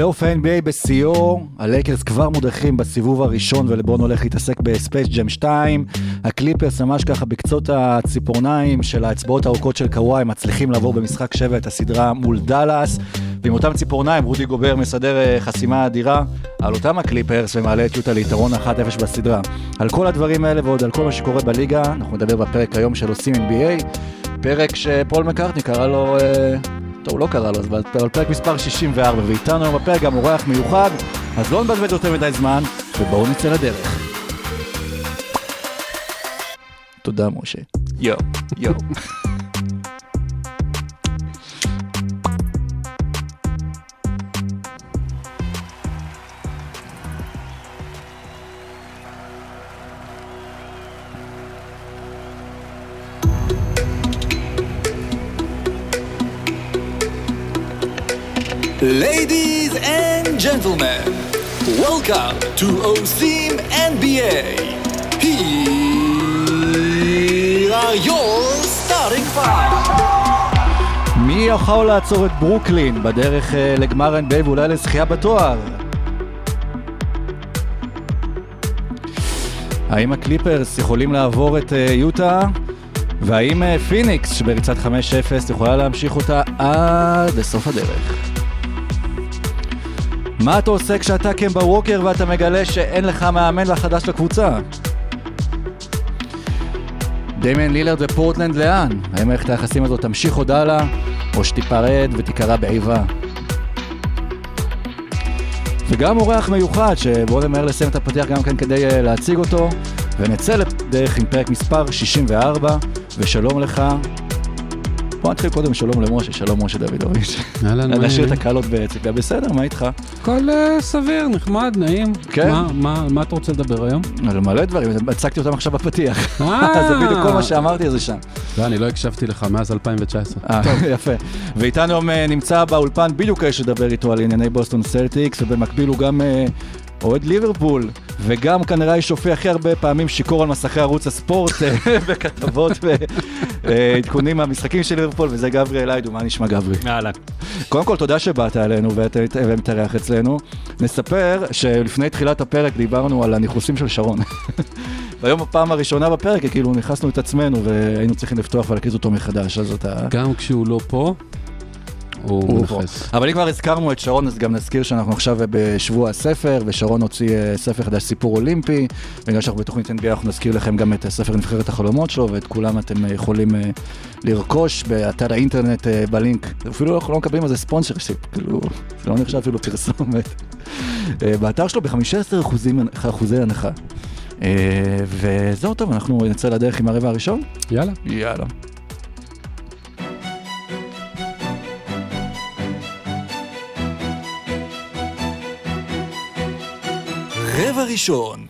פלייאוף ה-NBA בשיאו, הלייקרס כבר מודחים בסיבוב הראשון ולברון הולך להתעסק ב Space Jam 2. הקליפרס ממש ככה בקצות הציפורניים של האצבעות הארוכות של קוואי מצליחים לעבור במשחק 7 את הסדרה מול דאלאס. ועם אותם ציפורניים רודי גובר מסדר אה, חסימה אדירה על אותם הקליפרס ומעלה את יוטה ליתרון 1-0 בסדרה. על כל הדברים האלה ועוד על כל מה שקורה בליגה, אנחנו נדבר בפרק היום של עושים NBA. פרק שפול מקארטני קרא לו... אה, טוב, הוא לא קרא לו, אז אבל פרק מספר 64, ואיתנו היום בפרק גם אורח מיוחד, אז לא נבזבז יותר מדי זמן, ובואו נצא לדרך. תודה, משה. יואו, יואו. Ladies and gentlemen, welcome to עושים NBA. Here are your starting five. מי יכול לעצור את ברוקלין בדרך אה, לגמר NBA ואולי לזכייה בתואר? האם הקליפרס יכולים לעבור את אה, יוטה? והאם אה, פיניקס, שבריצת 5-0, יכולה להמשיך אותה עד לסוף הדרך? מה אתה עושה כשאתה קמבה ווקר ואתה מגלה שאין לך מאמן החדש לקבוצה? דמיין לילרד ופורטלנד לאן? האם מערכת היחסים הזאת תמשיך עוד הלאה, או שתיפרד ותיקרע באיבה? וגם אורח מיוחד, שבואו נמהר לסיים את הפתיח גם כן כדי uh, להציג אותו, ונצא לדרך עם פרק מספר 64, ושלום לך. בוא נתחיל קודם שלום למשה, שלום משה דוידוביץ'. אהלן, מה נשאיר את? הקלות באצבע, בסדר, מה איתך? הכל אה, סביר, נחמד, נעים. כן? מה- אתה רוצה לדבר היום? על מלא דברים, הצגתי אותם עכשיו בפתיח. אה. זה בדיוק כל מה שאמרתי זה שם. לא, אני לא הקשבתי לך מאז 2019. אה, יפה. ואיתנו אה, נמצא באולפן בדיוק האיש לדבר איתו על ענייני בוסטון סלטיקס, ובמקביל הוא גם אוהד ליברפול, וגם כנראה האיש שהופיע הכי הרבה פעמים שיכור על מסכי ערוץ הספורט, אה, בכתבות ועדכונים מהמשחקים של ליברפול, וזה גברי אליידו, מה נשמע גברי? אהלן. קודם כל, תודה שבאת אלינו ואתה מתארח אצלנו. נספר שלפני תחילת הפרק דיברנו על הניחוסים של שרון. והיום בפעם הראשונה בפרק, כאילו נכנסנו את עצמנו והיינו צריכים לפתוח ולהקליט אותו מחדש, אז אתה... גם כשהוא לא פה, הוא הוא. מנכס. אבל אם כבר הזכרנו את שרון, אז גם נזכיר שאנחנו עכשיו בשבוע הספר, ושרון הוציא אה, ספר חדש, סיפור אולימפי, בגלל שאנחנו בתוכנית NBA אנחנו נזכיר לכם גם את ספר נבחרת החלומות שלו, ואת כולם אתם אה, יכולים אה, לרכוש באתר האינטרנט אה, בלינק. אפילו אנחנו לא מקבלים על זה ספונסר כאילו, זה לא נחשב אפילו פרסומת. אה, באתר שלו ב-15 אחוזי הנחה. אה, וזהו טוב, אנחנו נצא לדרך עם הרבע הראשון? יאללה. יאללה. רבע ראשון.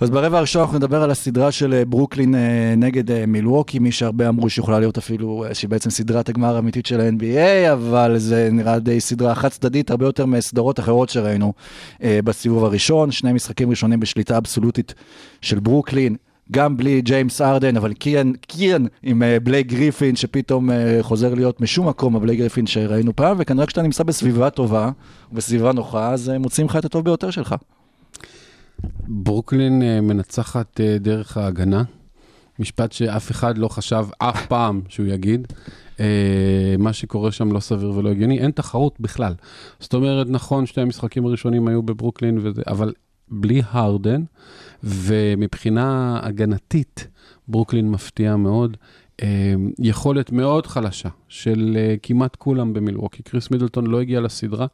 אז ברבע הראשון אנחנו נדבר על הסדרה של אה, ברוקלין אה, נגד אה, מילווקי, מי שהרבה אמרו שיכולה להיות אפילו, שהיא בעצם סדרת הגמר האמיתית של ה-NBA, אבל זה נראה די סדרה חד צדדית, הרבה יותר מסדרות אחרות שראינו בסיבוב הראשון, שני משחקים ראשונים בשליטה אבסולוטית של ברוקלין. גם בלי ג'יימס הארדן, אבל כאן, כאן עם בלייק גריפין, שפתאום חוזר להיות משום מקום, הבלייק גריפין שראינו פעם, וכנראה כשאתה נמצא בסביבה טובה, בסביבה נוחה, אז מוצאים לך את הטוב ביותר שלך. ברוקלין אה, מנצחת אה, דרך ההגנה. משפט שאף אחד לא חשב אף פעם שהוא יגיד. אה, מה שקורה שם לא סביר ולא הגיוני, אין תחרות בכלל. זאת אומרת, נכון, שתי המשחקים הראשונים היו בברוקלין, וזה, אבל בלי הרדן, ומבחינה הגנתית, ברוקלין מפתיעה מאוד. אה, יכולת מאוד חלשה של אה, כמעט כולם במילווקי. קריס מידלטון לא הגיע לסדרה.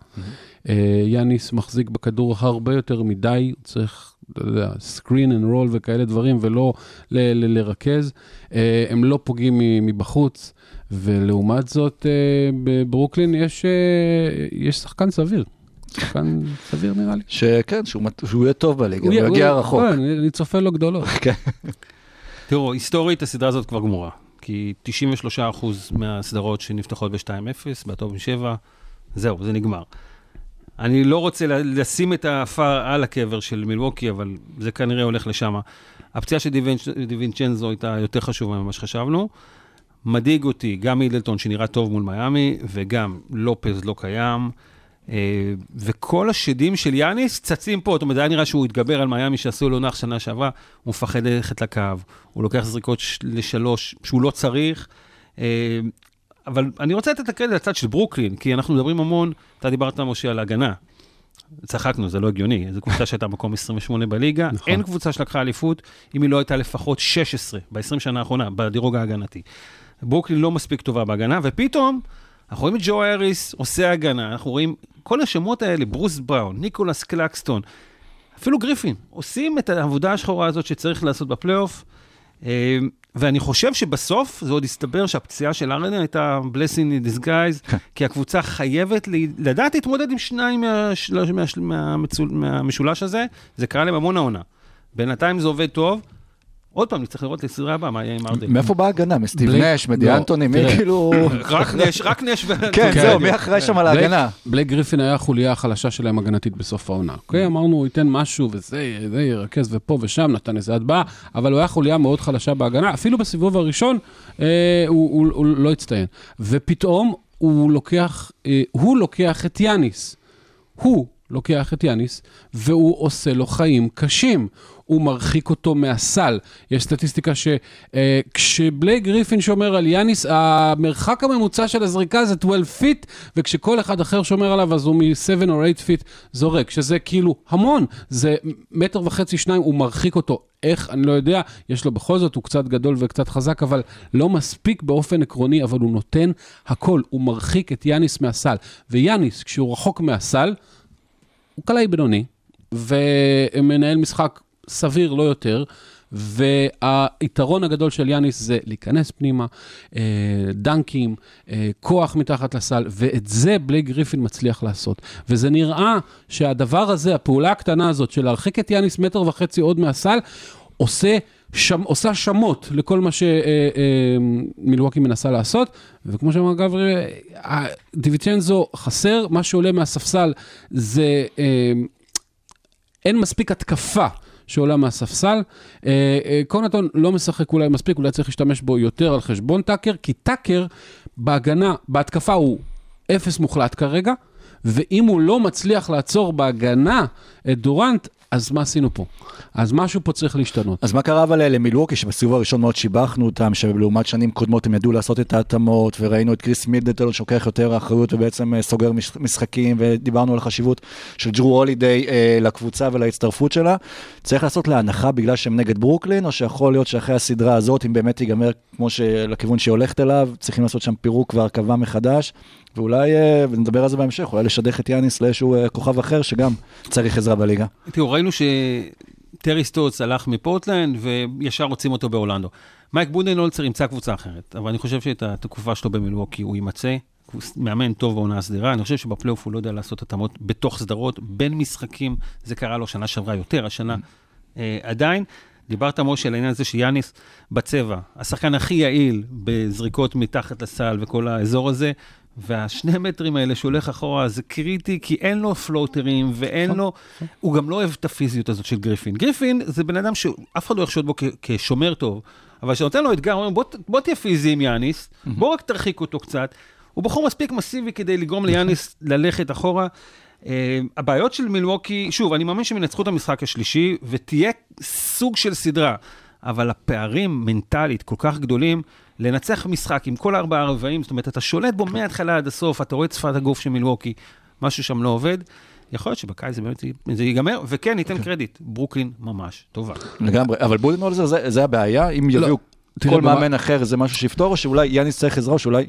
אה, יאניס מחזיק בכדור הרבה יותר מדי, הוא צריך, אתה יודע, screen and roll וכאלה דברים, ולא ל- ל- לרכז. אה, הם לא פוגעים מ- מבחוץ, ולעומת זאת, בברוקלין יש, יש שחקן סביר. שחקן סביר נראה לי. שכן, שהוא שהוא יהיה טוב בליגה, הוא יגיע רחוק. כן, אני אני צופה לו גדולות. כן. תראו, היסטורית הסדרה הזאת כבר גמורה. כי 93% מהסדרות שנפתחות ב-2-0, בטוב מ-7, זהו, זה נגמר. אני לא רוצה לשים את העפר על הקבר של מילווקי, אבל זה כנראה הולך לשם. הפציעה של דיווינצ'- דיווינצ'נזו הייתה יותר חשובה ממה שחשבנו. מדאיג אותי גם מידלטון שנראה טוב מול מיאמי, וגם לופז לא קיים. אה, וכל השדים של יאניס צצים פה, זאת אומרת, זה היה נראה שהוא התגבר על מיאמי שעשו לו נח שנה שעברה, הוא מפחד ללכת לקו, הוא לוקח זריקות לשלוש שהוא לא צריך. אה, אבל אני רוצה לתת את הקרדיט לצד של ברוקלין, כי אנחנו מדברים המון, אתה דיברת, משה, על ההגנה. צחקנו, זה לא הגיוני, זו קבוצה שהייתה מקום 28 בליגה, נכון. אין קבוצה שלקחה אליפות אם היא לא הייתה לפחות 16 ב-20 שנה האחרונה, בדירוג ההגנתי. ברוקלין לא מספיק טובה בהגנה, ופתאום אנחנו רואים את ג'ו האריס עושה הגנה, אנחנו רואים כל השמות האלה, ברוס בראון, ניקולס קלקסטון, אפילו גריפין, עושים את העבודה השחורה הזאת שצריך לעשות בפלייאוף. אה, ואני חושב שבסוף זה עוד הסתבר שהפציעה של ארדן הייתה blessing in disguise, כי הקבוצה חייבת ל- לדעת להתמודד עם שניים מהמשולש הזה, זה קרה להם המון העונה. בינתיים זה עובד טוב. עוד פעם, נצטרך לראות לסדרה הבאה מה יהיה עם ארדן. מאיפה באה ההגנה? מסטיב נש, לא, מדיאנטוני, מי. כאילו... רק נש, רק נש. כן. זהו, מי אחראי שם על ההגנה? בלייק גריפין היה החוליה החלשה שלהם הגנתית בסוף העונה. אוקיי, אמרנו, הוא ייתן משהו וזה, זה ירכז ופה ושם, נתן איזה הטבעה, אבל הוא היה חוליה מאוד חלשה בהגנה, אפילו בסיבוב הראשון אה, הוא לא הצטיין. ופתאום הוא לוקח, אה, הוא לוקח את יאניס. הוא לוקח את יאניס, והוא עושה לו חיים קשים. הוא מרחיק אותו מהסל. יש סטטיסטיקה שכשבלייק גריפין שומר על יאניס, המרחק הממוצע של הזריקה זה 12 feet, וכשכל אחד אחר שומר עליו, אז הוא מ-7 או 8 feet זורק, שזה כאילו המון. זה מטר וחצי, שניים, הוא מרחיק אותו. איך, אני לא יודע, יש לו בכל זאת, הוא קצת גדול וקצת חזק, אבל לא מספיק באופן עקרוני, אבל הוא נותן הכל, הוא מרחיק את יאניס מהסל. ויאניס, כשהוא רחוק מהסל, הוא קלעי בינוני, ומנהל משחק סביר, לא יותר, והיתרון הגדול של יאניס זה להיכנס פנימה, אה, דנקים, אה, כוח מתחת לסל, ואת זה בלייק גריפין מצליח לעשות. וזה נראה שהדבר הזה, הפעולה הקטנה הזאת של להרחיק את יאניס מטר וחצי עוד מהסל, עושה... שם, עושה שמות לכל מה שמילווקי מנסה לעשות, וכמו שאמר גברי, אה, דיוויצ'נזו חסר, מה שעולה מהספסל זה אה, אין מספיק התקפה שעולה מהספסל. אה, אה, קונטון לא משחק אולי מספיק, אולי צריך להשתמש בו יותר על חשבון טאקר, כי טאקר בהגנה, בהתקפה הוא אפס מוחלט כרגע, ואם הוא לא מצליח לעצור בהגנה את דורנט, אז מה עשינו פה? אז משהו פה צריך להשתנות. אז מה קרה אבל למילווקי, שבסיבוב הראשון מאוד שיבחנו אותם, שלעומת שנים קודמות הם ידעו לעשות את ההתאמות, וראינו את קריס מידלטון שלוקח יותר אחריות ובעצם אה, סוגר מש- משחקים, ודיברנו על החשיבות של ג'רו הולידיי אה, לקבוצה ולהצטרפות שלה. צריך לעשות לה הנחה בגלל שהם נגד ברוקלין, או שיכול להיות שאחרי הסדרה הזאת, אם באמת ייגמר כמו שלכיוון שהיא הולכת אליו, צריכים לעשות שם פירוק והרכבה מחדש, ואולי, אה, ונדבר על זה בהמשך, אולי לשדך את יאניס לאיזשהו אה, כוכב אחר שגם צריך עזרה בליגה. תראו, ראינו שטרי סטוץ הלך מפורטלנד וישר רוצים אותו באורלנדו. מייק בודנולצר ימצא קבוצה אחרת, אבל אני חושב שאת התקופה שלו במילווקי הוא יימצא. הוא מאמן טוב בעונה הסדירה, אני חושב שבפלייאוף הוא לא יודע לעשות התאמות בתוך סדרות, בין משחקים, זה קרה לו שנה שעברה יותר, השנה אה, עדיין. דיברת, משה, על העניין הזה שיאניס בצבע, השחקן הכי יעיל בזריקות מתחת לסל וכל האזור הזה, והשני מטרים האלה שהולך אחורה זה קריטי, כי אין לו פלוטרים ואין לו, הוא גם לא אוהב את הפיזיות הזאת של גריפין. גריפין זה בן אדם שאף אחד לא יחשוד בו כשומר טוב, אבל כשנותן לו אתגר, הוא אומר, בוא, בוא תהיה פיזי עם יאניס, בוא רק תרחיק אותו קצת. הוא בחור מספיק מסיבי כדי לגרום ליאניס ללכת אחורה. Uh, הבעיות של מילווקי, שוב, אני מאמין שהם ינצחו את המשחק השלישי, ותהיה סוג של סדרה, אבל הפערים מנטלית כל כך גדולים, לנצח משחק עם כל ארבעה רבעים, זאת אומרת, אתה שולט בו מההתחלה עד הסוף, אתה רואה את שפת הגוף של מילווקי, משהו שם לא עובד. יכול להיות שבקיץ זה באמת זה ייגמר, וכן, ניתן קרדיט, ברוקלין ממש טובה. לגמרי, אבל בודנולזר זה, זה הבעיה, אם יביאו תראה, כל מאמן אחר זה משהו שיפתור, או שאולי יאניס צריך עזרה, או שאולי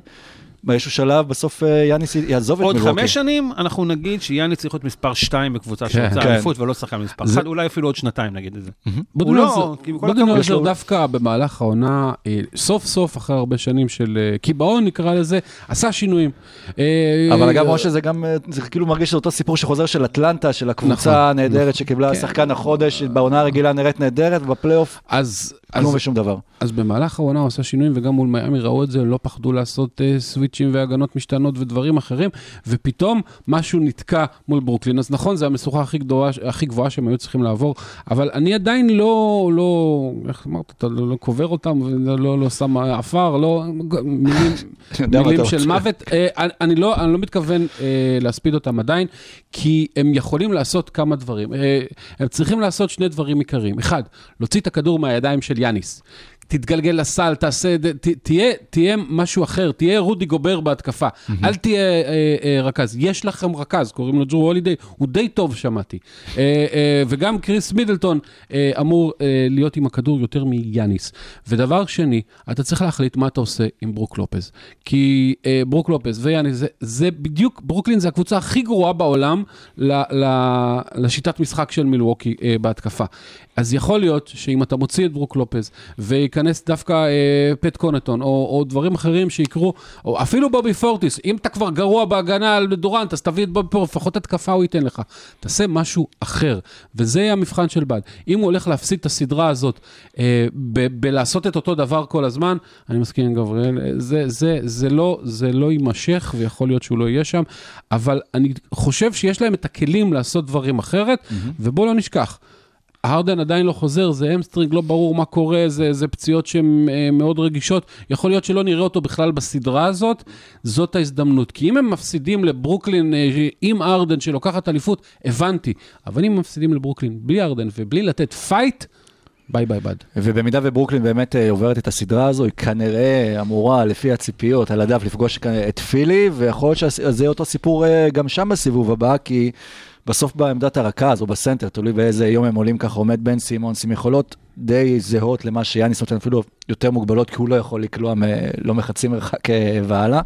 באיזשהו שלב בסוף אה, יאניס יעזוב את עוד מילווקי. חמש שנים, אנחנו נגיד שיאני צריך להיות מספר 2 בקבוצה כן. שרוצה כן. אליפות, ולא שחקן מספר זה- 1, אולי אפילו עוד שנתיים נגיד את זה. הוא לא, הכבוד, דווקא במהלך העונה, אה, סוף סוף, אחרי הרבה שנים של אה, קיבעון נקרא לזה, עשה שינויים. אבל אגב, משה, זה גם, זה כאילו מרגיש שזה אותו סיפור שחוזר של אטלנטה, של הקבוצה נכון, הנהדרת שקיבלה כן. שחקן החודש, בעונה הרגילה נראית נהדרת, ובפלייאוף אז, כלום ושום דבר. אז במהלך העונה הוא עשה שינויים, וגם מול מיאמי ראו את זה, לא פחדו לעשות אה, סוויצ'ים והגנות משתנות ודברים אחרים, ופתאום משהו נתקע מול ברוקלין. אז נכון, זו המשוכה הכי גבוהה, הכי גבוהה שהם היו צריכים לעבור, אבל אני עדיין לא, לא, איך אמרת, אתה לא, לא קובר אותם, ולא לא, לא שם עפר, לא, מילים, מילים של. מוות. אה, אני, אני, לא, אני לא מתכוון אה, להספיד אותם עדיין, כי הם יכולים לעשות כמה דברים. אה, הם צריכים לעשות שני דברים עיקריים. אחד, להוציא את הכדור מהידיים של יאניס. תתגלגל לסל, תעשה, ת, תהיה, תהיה משהו אחר, תהיה רודי גובר בהתקפה. אל תהיה אה, אה, רכז. יש לכם רכז, קוראים לו ג'רו הולידיי, הוא די טוב, שמעתי. אה, אה, וגם קריס מידלטון אה, אמור אה, להיות עם הכדור יותר מיאניס. ודבר שני, אתה צריך להחליט מה אתה עושה עם ברוק לופז. כי אה, ברוק לופז ויאניס, זה, זה בדיוק, ברוקלין זה הקבוצה הכי גרועה בעולם ל, ל, לשיטת משחק של מילווקי אה, בהתקפה. אז יכול להיות שאם אתה מוציא את ברוק לופז וייכנס דווקא אה, פט קונטון, או, או דברים אחרים שיקרו, או אפילו בובי פורטיס, אם אתה כבר גרוע בהגנה על דורנט, אז תביא את בובי פורטיס, לפחות התקפה הוא ייתן לך. תעשה משהו אחר, וזה יהיה המבחן של בד. אם הוא הולך להפסיד את הסדרה הזאת אה, ב- בלעשות את אותו דבר כל הזמן, אני מסכים עם גבריאל, אה, זה, זה, זה, לא, זה לא יימשך, ויכול להיות שהוא לא יהיה שם, אבל אני חושב שיש להם את הכלים לעשות דברים אחרת, ובואו לא נשכח. הארדן עדיין לא חוזר, זה hamstring, לא ברור מה קורה, זה, זה פציעות שהן אה, מאוד רגישות. יכול להיות שלא נראה אותו בכלל בסדרה הזאת, זאת ההזדמנות. כי אם הם מפסידים לברוקלין אה, עם הארדן שלוקחת אליפות, הבנתי. אבל אם הם מפסידים לברוקלין בלי הארדן ובלי לתת fight, bye bye בוד. ובמידה וברוקלין באמת אה, עוברת את הסדרה הזו, היא כנראה אמורה, לפי הציפיות, על הדף לפגוש את פילי, ויכול להיות שזה אותו סיפור גם שם בסיבוב הבא, כי בסוף בעמדת הרכז או בסנטר, תלוי באיזה יום הם עולים ככה, עומד בן סימונס עם יכולות די זהות למה שיאניס נותן, אפילו יותר מוגבלות, כי הוא לא יכול לקלוע מ- לא מחצי מרחק אה, והלאה.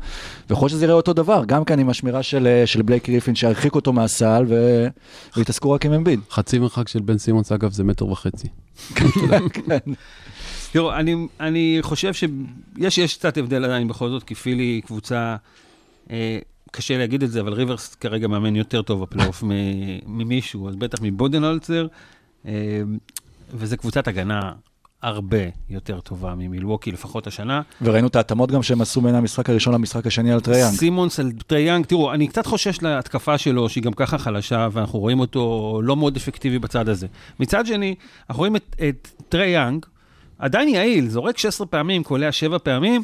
ויכול שזה יראה אותו דבר, גם כאן עם השמירה של, אה, של בלייק ריפין, שהרחיק אותו מהסל, ו... והתעסקו רק עם אמביד. חצי מרחק של בן סימונס, אגב, זה מטר וחצי. תראו, אני, אני חושב שיש יש קצת הבדל עדיין בכל זאת, כי פילי היא קבוצה, אה, קשה להגיד את זה, אבל ריברס כרגע מאמן יותר טוב בפלייאוף ממישהו, אז בטח מבודנהולצר, אה, וזו קבוצת הגנה הרבה יותר טובה ממילווקי, לפחות השנה. וראינו את ההתאמות גם שהם עשו בין המשחק הראשון למשחק השני על טריי יאנג. סימונס על טריי יאנג, תראו, אני קצת חושש להתקפה שלו, שהיא גם ככה חלשה, ואנחנו רואים אותו לא מאוד אפקטיבי בצד הזה. מצד שני, אנחנו רואים את, את טריי יאנג, עדיין יעיל, זורק 16 פעמים, קולע 7 פעמים,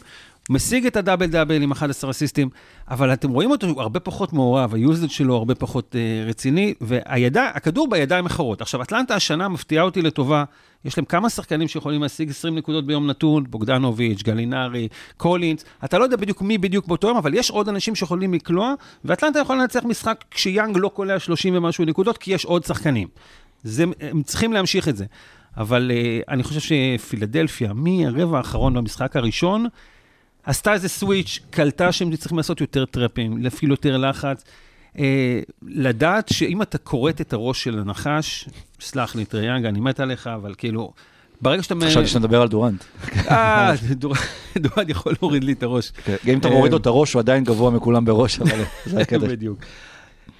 משיג את הדאבל דאבל עם 11 אסיסטים, אבל אתם רואים אותו, הוא הרבה פחות מעורב, היוזד שלו הרבה פחות אה, רציני, והכדור בידיים אחרות. עכשיו, אטלנטה השנה מפתיעה אותי לטובה, יש להם כמה שחקנים שיכולים להשיג 20 נקודות ביום נתון, בוגדנוביץ', גלינרי, קולינס, אתה לא יודע בדיוק מי בדיוק באותו יום, אבל יש עוד אנשים שיכולים לקלוע, ואטלנטה יכולה לנצח משחק כשיאנג לא קולע 30 ומשהו נקודות, כי יש עוד שחקנים. זה, הם צריכים להמשיך את זה. אבל uh, אני חושב שפילדלפיה, מהרבע האחרון במשחק הראשון, עשתה איזה סוויץ', קלטה שהם צריכים לעשות יותר טראפים, להפעיל יותר לחץ. אה, לדעת שאם אתה כורת את הראש של הנחש, סלח לי, טריאנגה, אני מת עליך, אבל כאילו, ברגע שאתה... חשבתי שאתה מדבר על דורנט. אה, דור- דורנט יכול להוריד לי את הראש. כן, אם אתה מוריד לו את הראש, הוא עדיין גבוה מכולם בראש, אבל זה הקטע. בדיוק.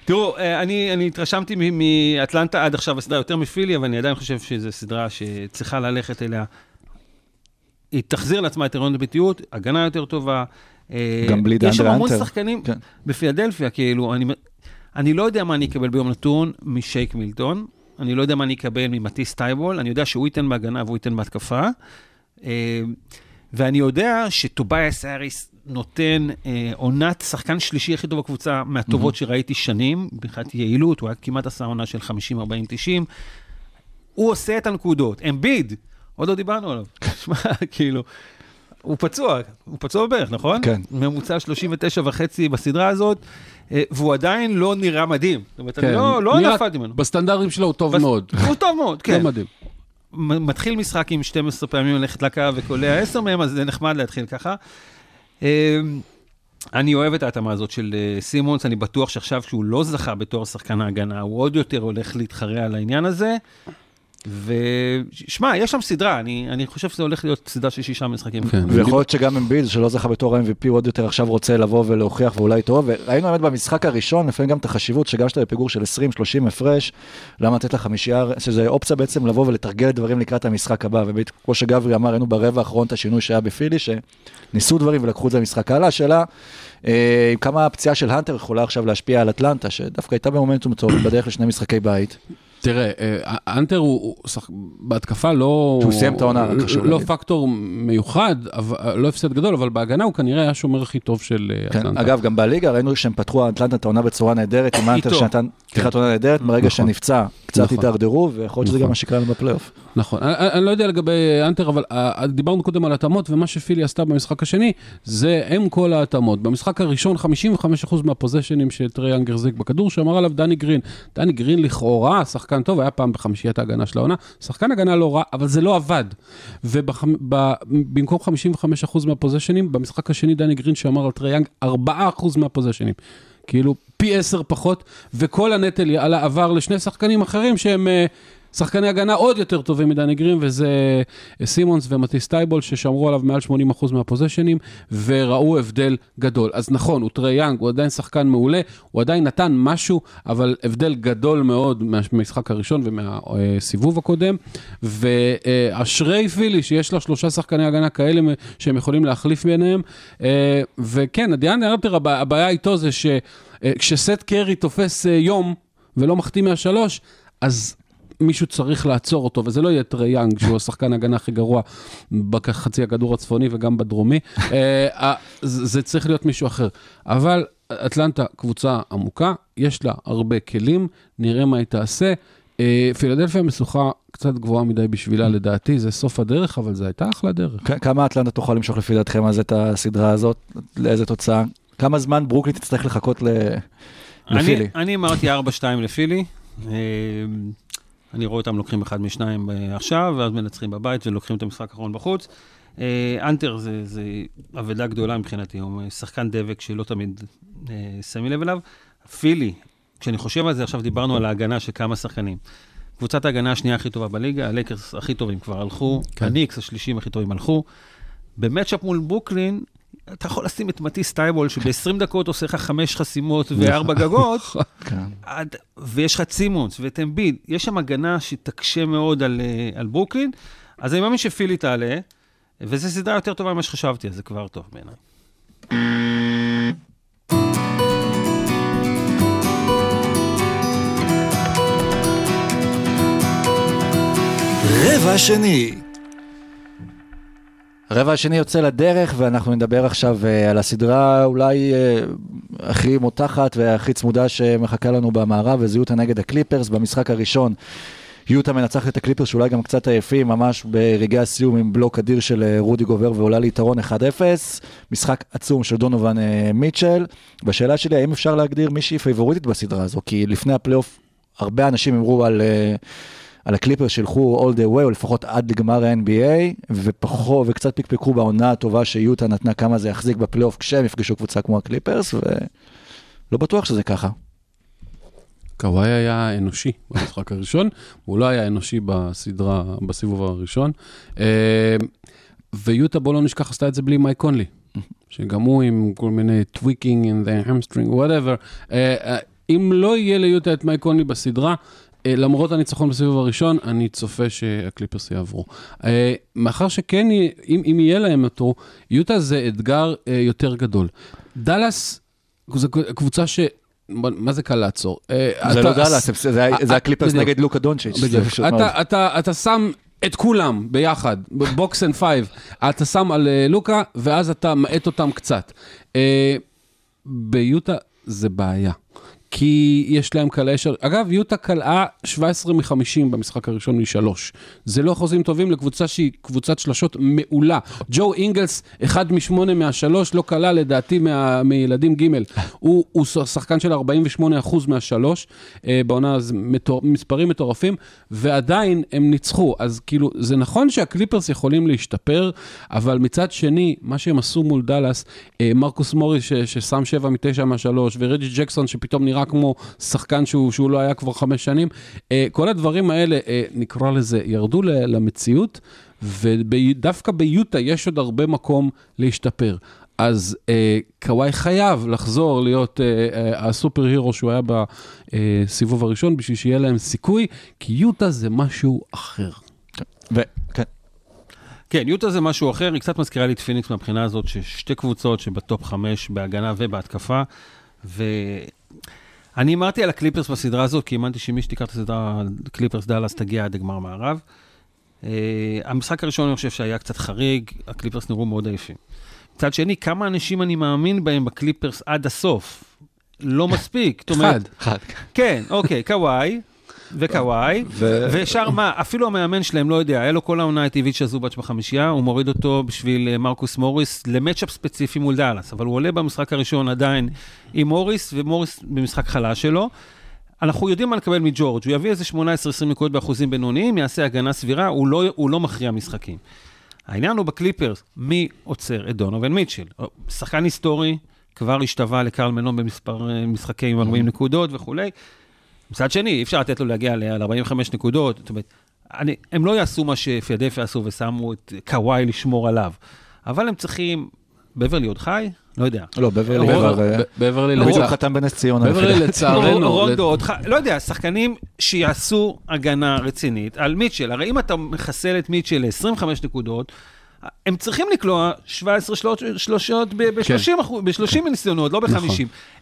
תראו, אה, אני, אני התרשמתי מאטלנטה עד עכשיו הסדרה יותר מפילי, אבל אני עדיין חושב שזו סדרה שצריכה ללכת אליה. היא תחזיר לעצמה את יתרון הביתיות, הגנה יותר טובה. אה, גם בלי, יש שם המון. שחקנים כן. בפילדלפיה, כאילו, אני, אני לא יודע מה אני אקבל ביום נתון משייק מילטון, אני לא יודע מה אני אקבל ממטיס תייבול, אני יודע שהוא ייתן בהגנה והוא ייתן בהתקפה. אה, ואני יודע שטוביאס האריס נותן אה, עונת שחקן שלישי הכי טוב בקבוצה, מהטובות שראיתי שנים, מבחינת יעילות, הוא היה כמעט עשה עונה של 50, 40, 90. הוא עושה את הנקודות. אמביד, עוד לא דיברנו עליו. שמע, כאילו, הוא פצוע, הוא פצוע בברך, נכון? כן. ממוצע 39 וחצי בסדרה הזאת, אה, והוא עדיין לא נראה מדהים. זאת אומרת, אני כן, לא, לא נראה- נפלתי ממנו. בסטנדרטים שלו הוא טוב בס- מאוד. הוא טוב מאוד, כן. לא מדהים. מתחיל משחק עם 12 פעמים ללכת לקו וקולע 10 מהם, אז זה נחמד להתחיל ככה. אמ, אני אוהב את ההתאמה הזאת של אה, סימונס, אני בטוח שעכשיו שהוא לא זכה בתור שחקן ההגנה, הוא עוד יותר הולך להתחרע על העניין הזה. ושמע, יש שם סדרה, אני, אני חושב שזה הולך להיות סדרה של שישה משחקים. כן. ויכול להיות שגם אמביד, שלא זכה בתור ה-MVP, הוא עוד יותר עכשיו רוצה לבוא ולהוכיח ואולי טוב. וראינו באמת במשחק הראשון, לפעמים גם את החשיבות, שגם כשאתה בפיגור של 20-30 הפרש, למה לתת לחמישייה, שזה אופציה בעצם לבוא ולתרגל דברים לקראת המשחק הבא. וכמו שגברי אמר, ראינו ברבע האחרון את השינוי שהיה בפילי, שניסו דברים ולקחו את זה למשחק הלאה. השאלה, אה, כמה הפציעה של האנטר יכולה עכשיו להשפיע על אטלנטה, שדווקא הייתה במומנטום טוב, בדרך לשני משחקי בית. תראה, אה, האנטר הוא. בהתקפה לא... שהוא סיים את העונה, רק לא, חשוב לא. פקטור מיוחד, אבל, לא הפסד גדול, אבל בהגנה הוא כנראה היה השומר הכי טוב של אה, כן, אטלנטה. אגב, גם בליגה ראינו שהם פתחו אטלנטה את העונה בצורה נהדרת, עם איתו. שנתן פתיחת עונה נהדרת, ברגע נכון. שנפצע, קצת נכון. הידרדרו, ויכול להיות שזה נכון. גם מה שקרה לנו בפלייאוף. נכון, אני, אני לא יודע לגבי האנטר, אבל אה, דיברנו קודם על התאמות, ומה שפילי עשתה במשחק השני, זה הם כל ההתאמות. במשחק הראשון, 55% מה possessionים שטרי יאנג החזיק בכדור, שמר עליו דני גרין. דני גרין לכאורה, שחקן טוב, היה פעם בחמישיית ההגנה של העונה, שחקן הגנה לא רע, אבל זה לא עבד. ובמקום 55% מה possessionים, במשחק השני דני גרין שמר על טרי יאנג, 4% מה possessionים. כאילו פי עשר פחות, וכל הנטל עבר לשני שחקנים אחרים שהם אה, שחקני הגנה עוד יותר טובים מדני גרין, וזה אה, סימונס ומטיס תייבול, ששמרו עליו מעל 80% מה possessionים, וראו הבדל גדול. אז נכון, הוא טרי יאנג, הוא עדיין שחקן מעולה, הוא עדיין נתן משהו, אבל הבדל גדול מאוד מהמשחק הראשון ומהסיבוב הקודם, ואשרי פילי שיש לה שלושה שחקני הגנה כאלה שהם יכולים להחליף ביניהם, אה, וכן, דיאן ארטר, הבע- הבעיה איתו זה שכשסט קרי תופס אה, יום ולא מחטיא מהשלוש, אז מישהו צריך לעצור אותו, וזה לא יהיה טרי יאנג, שהוא השחקן ההגנה הכי גרוע בחצי הכדור הצפוני וגם בדרומי. אה, אה, זה צריך להיות מישהו אחר. אבל אטלנטה קבוצה עמוקה, יש לה הרבה כלים, נראה מה היא תעשה. אה, פילדלפיה משוכה קצת גבוהה מדי בשבילה לדעתי, זה סוף הדרך, אבל זו הייתה אחלה דרך. כ- כמה אטלנטה תוכל למשוך לפי דעתכם אז את הסדרה הזאת? לאיזה תוצאה? כמה זמן ברוקלין תצטרך לחכות ל- לפילי? אני, אני אמרתי 4-2 לפילי. אה, אני רואה אותם לוקחים אחד משניים אה, עכשיו, ואז מנצחים בבית ולוקחים את המשחק האחרון בחוץ. אה, האנטר זה, זה אבדה גדולה מבחינתי, הוא שחקן דבק שלא תמיד אה, שמים לב אליו. פילי, כשאני חושב על זה, עכשיו דיברנו על ההגנה של כמה שחקנים. קבוצת ההגנה השנייה הכי טובה בליגה, הלייקרס הכי טובים כבר הלכו, כן. הניקס השלישים הכי טובים הלכו. ב matchup מול ברוקלין, אתה יכול לשים את מתיס טייבול, שב-20 דקות עושה לך חמש חסימות וארבע גגות, כן. עד, ויש לך סימונס ואת אמביד, יש שם הגנה שתקשה מאוד על, אה, על ברוקלין, אז אני מאמין שפילי תעלה, וזו סדרה יותר טובה ממה שחשבתי, אז זה כבר טוב בעיניי. רבע שני. הרבע השני יוצא לדרך ואנחנו נדבר עכשיו אה, על הסדרה אולי אה, הכי מותחת והכי צמודה שמחכה לנו במערב, וזה יוטה נגד הקליפרס במשחק הראשון. יוטה מנצחת את הקליפרס שאולי גם קצת עייפים, ממש ברגעי הסיום עם בלוק אדיר של אה, רודי גובר ועולה ליתרון 1-0. משחק עצום של דונובן מיטשל. והשאלה שלי, האם אפשר להגדיר מישהי פייבוריטית בסדרה הזו? כי לפני הפלייאוף הרבה אנשים אמרו על... אה, על הקליפרס שילכו all the way, או לפחות עד לגמר ה-NBA, ופחות, וקצת פקפקו בעונה הטובה שיוטה נתנה כמה זה יחזיק בפלייאוף כשהם יפגשו קבוצה כמו הקליפרס, ולא בטוח שזה ככה. קוואי היה אנושי במשחק הראשון, הוא לא היה אנושי בסדרה, בסיבוב הראשון. אה, ויוטה, בוא לא נשכח, עשתה את זה בלי מייק קונלי, שגם הוא עם כל מיני tweaking in the. אה, אה, אם לא יהיה ליוטה את מייק קונלי בסדרה, למרות הניצחון בסיבוב הראשון, אני צופה שהקליפרס יעברו. אה, מאחר שכן, אם, אם יהיה להם אותו, יוטה זה אתגר אה, יותר גדול. דאלאס, זו קבוצה ש... מה זה קל לעצור? אה, זה אתה- לא דאלאס, זה- אה, הקליפרס. נגד לוקה דונצ'יץ'. אתה, אתה, אתה שם את כולם ביחד, ב box and five, אתה שם על אה, לוקה, ואז אתה מאט אותם קצת. אה, ביוטה זה בעיה. כי יש להם קלעי של... אגב, יוטה קלעה 17 מ-50 במשחק הראשון משלוש. זה לא אחוזים טובים לקבוצה שהיא קבוצת שלשות מעולה. ג'ו אינגלס, אחד משמונה מהשלוש, לא קלע לדעתי מה mid range. הוא, הוא שחקן של 48% מהשלוש, אה, בעונה אז מטור, מספרים מטורפים, ועדיין הם ניצחו. אז כאילו, זה נכון שהקליפרס יכולים להשתפר, אבל מצד שני, מה שהם עשו מול דאלאס, אה, מרקוס מוריס ש, ששם 7 מ-9 מהשלוש, ורג'י ג'קסון שפתאום נראה כמו שחקן שהוא, שהוא לא היה כבר חמש שנים, אה, כל הדברים האלה, אה, נקרא לזה, ירדו למציאות, ודווקא ביוטה יש עוד הרבה מקום להשתפר. אז אה, קוואי חייב לחזור להיות אה, אה, ה superhero שהוא היה בסיבוב הראשון, בשביל שיהיה להם סיכוי, כי יוטה זה משהו אחר. וכן, כן, יוטה זה משהו אחר, היא קצת מזכירה לי את פיניקס מהבחינה הזאת, ששתי קבוצות שב top חמש בהגנה ובהתקפה, ואני אמרתי על הקליפרס בסדרה הזאת, כי האמנתי שמי שתיקח את הסדרה, קליפרס דאלאס, תגיע עד לגמר מערב. אה, המשחק הראשון אני חושב שהיה קצת חריג, הקליפרס נראו מאוד עייפים. מצד שני, כמה אנשים אני מאמין בהם בקליפרס עד הסוף? לא מספיק. אחד. אחד. כן, אוקיי, קוואי, וקוואי, ו- ושאר מה, אפילו המאמן שלהם לא יודע, היה לו כל העונה את איביצה זובאץ בחמישייה, הוא מוריד אותו בשביל אה, מרקוס מוריס ל matchup ספציפי מול דאלאס, אבל הוא עולה במשחק הראשון עדיין עם מוריס, ומוריס במשחק חלש שלו. אנחנו יודעים מה לקבל מג'ורג', הוא יביא איזה 18-20 נקודות באחוזים בינוניים, יעשה הגנה סבירה, הוא לא, הוא לא מכריע משחקים. העניין הוא בקליפרס, מי עוצר את דונובין מיטשל? שחקן היסטורי, כבר השתווה לקרל מלון במספר אה, משחקים עם 40 נקודות וכולי. מצד שני, אי אפשר לתת לו להגיע ל-45 נקודות, זאת אומרת, אני, הם לא יעשו מה שפילדלפיה עשו ושמו את קוואי לשמור עליו, אבל הם צריכים, בברלי עוד חי? לא יודע. לא, בברלי כבר... אה, בברלי הוא בדיוק לצע- חתם בנס ציונה. בברלי לצערנו, רונדו עוד חי, לא יודע, שחקנים שיעשו הגנה רצינית על מיטשל. הרי אם אתה מחסל את מיטשל ל-25 נקודות, הם צריכים לקלוע 17 שלוש- שלושות ב-30 אחוז, ב-30 ניסיונות, לא ב-50. נכון.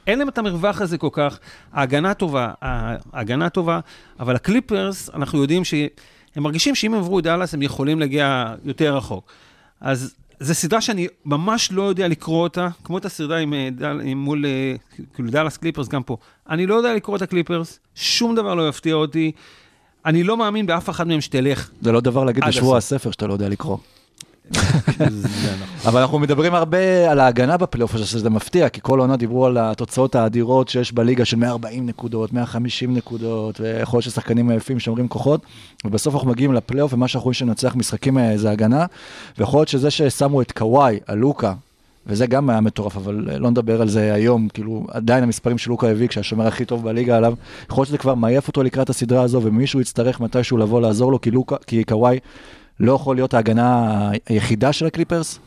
אין להם את המרווח הזה כל כך. ההגנה טובה, ההגנה טובה, אבל הקליפרס, אנחנו יודעים שהם מרגישים שאם הם עברו את דאלאס, הם יכולים להגיע יותר רחוק. אז זו סדרה שאני ממש לא יודע לקרוא אותה, כמו את הסדרה עם, אה, דל, עם מול, אה, כאילו דאלאס קליפרס, גם פה. אני לא יודע לקרוא את הקליפרס, שום דבר לא יפתיע אותי. אני לא מאמין באף אחד מהם שתלך. זה לא דבר להגיד בשבוע הספר שאתה לא יודע לקרוא. אבל אנחנו מדברים הרבה על ההגנה בפלייאוף הזה, שזה מפתיע, כי כל עונה דיברו על התוצאות האדירות שיש בליגה של 140 נקודות, 150 נקודות, ויכול להיות ששחקנים עייפים שומרים כוחות, ובסוף אנחנו מגיעים לפלייאוף, ומה שאנחנו רואים שננצח משחקים אה, זה הגנה, ויכול להיות שזה ששמו את קוואי, על לוקה, וזה גם היה מטורף, אבל אה, לא נדבר על זה היום, כאילו, עדיין המספרים של לוקה הביא, כשהשומר הכי טוב בליגה עליו, יכול להיות שזה כבר מעייף אותו לקראת הסדרה הזו, ומישהו יצטרך מתישהו לבוא לעזור לו, כי לוקה, כי קוואי לא יכול להיות ההגנה היחידה של הקליפרס.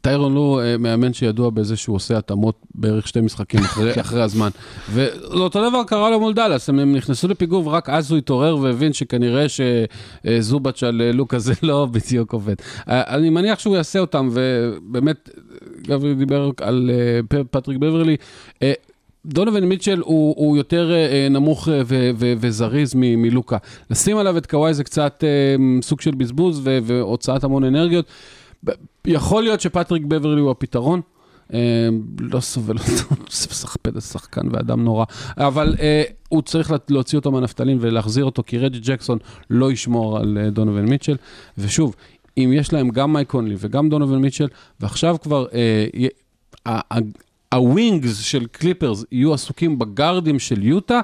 טיירון לו אה, מאמן שידוע בזה שהוא עושה התאמות בערך שתי משחקים כן. אחרי, אחרי הזמן. ואותו דבר קרה לו מול דאלאס, הם, הם נכנסו לפיגור ורק אז הוא התעורר והבין שכנראה שזובץ' על אה, לוק הזה לא בדיוק עובד. אה, אני מניח שהוא יעשה אותם, ובאמת, גברי דיבר על אה, פטריק בברלי. אה, דונובין מיטשל הוא, הוא יותר אה, נמוך אה, ו, ו, וזריז מ, מלוקה. לשים עליו את קוואי זה קצת אה, סוג של בזבוז ו, והוצאת המון אנרגיות. יכול להיות שפטריק בברלי הוא הפתרון. אה, לא סובל אותו, מסכפד השחקן ואדם נורא. אבל אה, הוא צריך לה- להוציא אותו מהנפטלין ולהחזיר אותו, כי רג'י ג'קסון לא ישמור על אה, דונובן מיטשל. ושוב, אם יש להם גם מייק קונלי וגם דונובן מיטשל, ועכשיו כבר אה, ה wings של קליפרס יהיו עסוקים בגארדים של יוטה,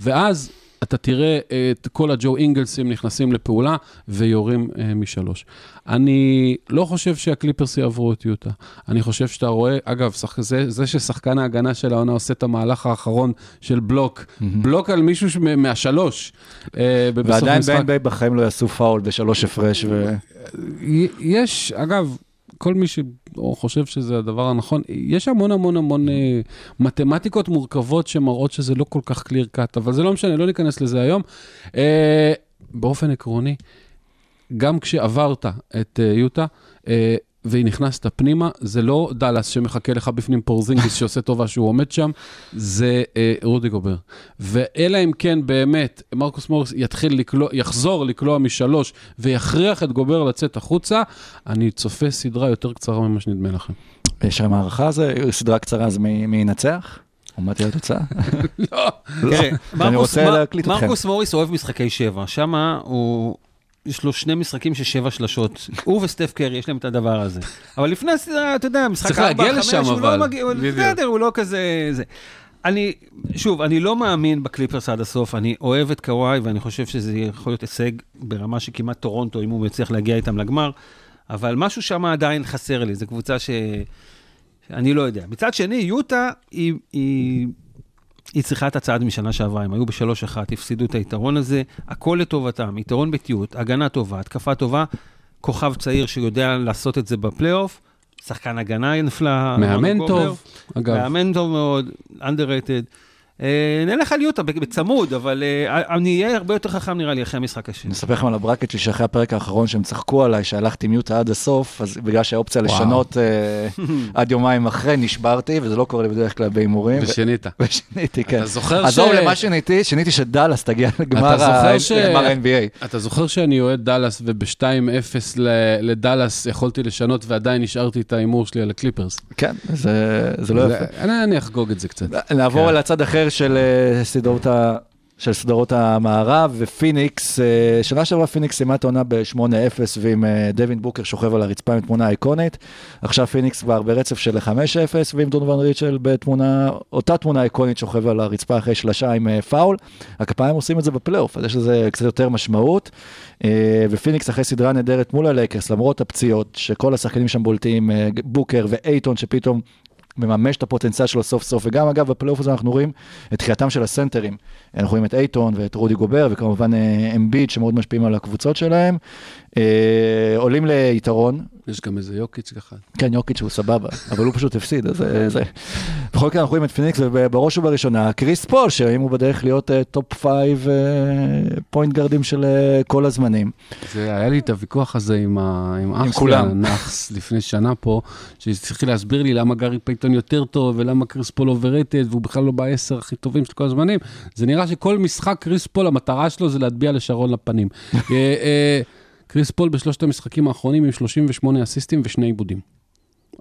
ואז אתה תראה את כל הג'ו אינגלסים נכנסים לפעולה ויורים אה, משלוש. אני לא חושב שהקליפרס יעברו את יוטה. אני חושב שאתה רואה, אגב, שח, זה, זה ששחקן ההגנה של העונה עושה את המהלך האחרון של בלוק, בלוק על מישהו ש- מהשלוש. אה, ועדיין. ב-NBA בחיים לא יעשו פאול בשלוש הפרש, ו... י- יש, אגב, כל מי שחושב שזה הדבר הנכון, יש המון המון המון אה, מתמטיקות מורכבות שמראות שזה לא כל כך קליר קאט, אבל זה לא משנה, לא ניכנס לזה היום. אה, באופן עקרוני, גם כשעברת את אה, יוטה, אה, והיא נכנסת פנימה, זה לא דאלאס שמחכה לך בפנים פורזינגיס שעושה טובה שהוא עומד שם, זה אה, רודי גובר. ואלא אם כן באמת מרקוס מוריס יתחיל לקלוע, יחזור לקלוע משלוש ויכריח את גובר לצאת החוצה, אני צופה סדרה יותר קצרה ממה שנדמה לכם. יש שם הערכה, זה סדרה קצרה, אז מי מי ינצח? עמדתי על התוצאה. תראה, אני מרקוס- רוצה להקליט אתכם. מרקוס מוריס אוהב משחקי שבע, שם הוא... יש לו שני משחקים של שבע שלשות. הוא וסטף קרי, יש להם את הדבר הזה. אבל לפני הסדרה, אתה יודע, משחק צריך ארבע, להגיע חמש, לשם, הוא אבל. לא מגיע. בסדר, הוא לא כזה... זה. אני, שוב, אני לא מאמין בקליפרס עד הסוף, אני אוהב את קוואי, ואני חושב שזה יכול להיות הישג ברמה שכמעט טורונטו, אם הוא מצליח להגיע איתם לגמר, אבל משהו שם עדיין חסר לי, זו קבוצה ש... אני לא יודע. מצד שני, יוטה היא, היא, היא צריכה את הצעד משנה שעברה, הם היו בשלוש אחת, הפסידו את היתרון הזה, הכל לטובתם, יתרון בתיות, הגנה טובה, התקפה טובה, כוכב צעיר שיודע לעשות את זה בפלייאוף, שחקן הגנה נפלא. מאמן טוב, אגב. מאמן טוב מאוד, underrated. אה, נלך על יוטה בצמוד, אבל אה, אני אהיה הרבה יותר חכם נראה לי אחרי המשחק השני. אני אספר לכם על הברקט שלי שאחרי הפרק האחרון שהם צחקו עליי, שהלכתי עם יוטה עד הסוף, אז בגלל שהאופציה. לשנות אה, עד יומיים אחרי, נשברתי, וזה לא קורה לי בדרך כלל בהימורים. ושינית. ושיניתי, כן. אתה זוכר עזוב ש- למה שיניתי, שיניתי שדאלאס תגיע לגמר ה-NBA. אתה זוכר שאני אוהד דאלאס וב-2-0 לדאלאס יכולתי לשנות ועדיין השארתי את ההימור שלי על הקליפרס. כן, זה לא יפה. אני אחגוג את זה קצת. נעבור כן. לצד אחר של אה, סדרות ה... של סדרות המערב, ופיניקס, אה, שנה שעברה פיניקס סיימה את העונה ב-8-0, ועם אה, דווין בוקר שוכב על הרצפה עם תמונה איקונית. עכשיו פיניקס כבר ברצף של 5-0, ועם דונובן מיטשל בתמונה, אותה תמונה איקונית שוכב על הרצפה אחרי שלשה עם פאול. רק הפעם עושים את זה בפלייאוף, אז יש לזה קצת יותר משמעות. ופיניקס אחרי סדרה נהדרת מול הלייקרס, למרות הפציעות, שכל השחקנים שם בולטים, בוקר ואייטון שפתאום מממש את הפוטנציאל שלו סוף סוף, וגם אגב בפלייאוף הזה אנחנו רואים את תחייתם של הסנטרים. אנחנו רואים את אייטון ואת רודי גובר, וכמובן אה, אמביד שמאוד משפיעים על הקבוצות שלהם. אה, עולים ליתרון, יש גם איזה יוקיץ' ככה. כן יוקיץ' הוא סבבה, אבל הוא פשוט הפסיד, אז אה, זה... בכל מקרה אנחנו רואים את פיניקס, ובראש ובראשונה קריס פול, שאם הוא בדרך להיות אה, top five point guard ים של אה, כל הזמנים. זה, היה לי את הוויכוח הזה עם, ה, עם כולם. הנאחס, לפני שנה פה, שהצליחי להסביר לי למה גארי פייטון יותר טוב, ולמה קריס פול overrated, והוא בכלל לא בעשר הכי טובים של כל הזמנים. זה נראה שכל משחק קריס פול, המטרה שלו זה להטביע לשרון לפנים. קריס פול בשלושת המשחקים האחרונים עם 38 אסיסטים ושני איבודים.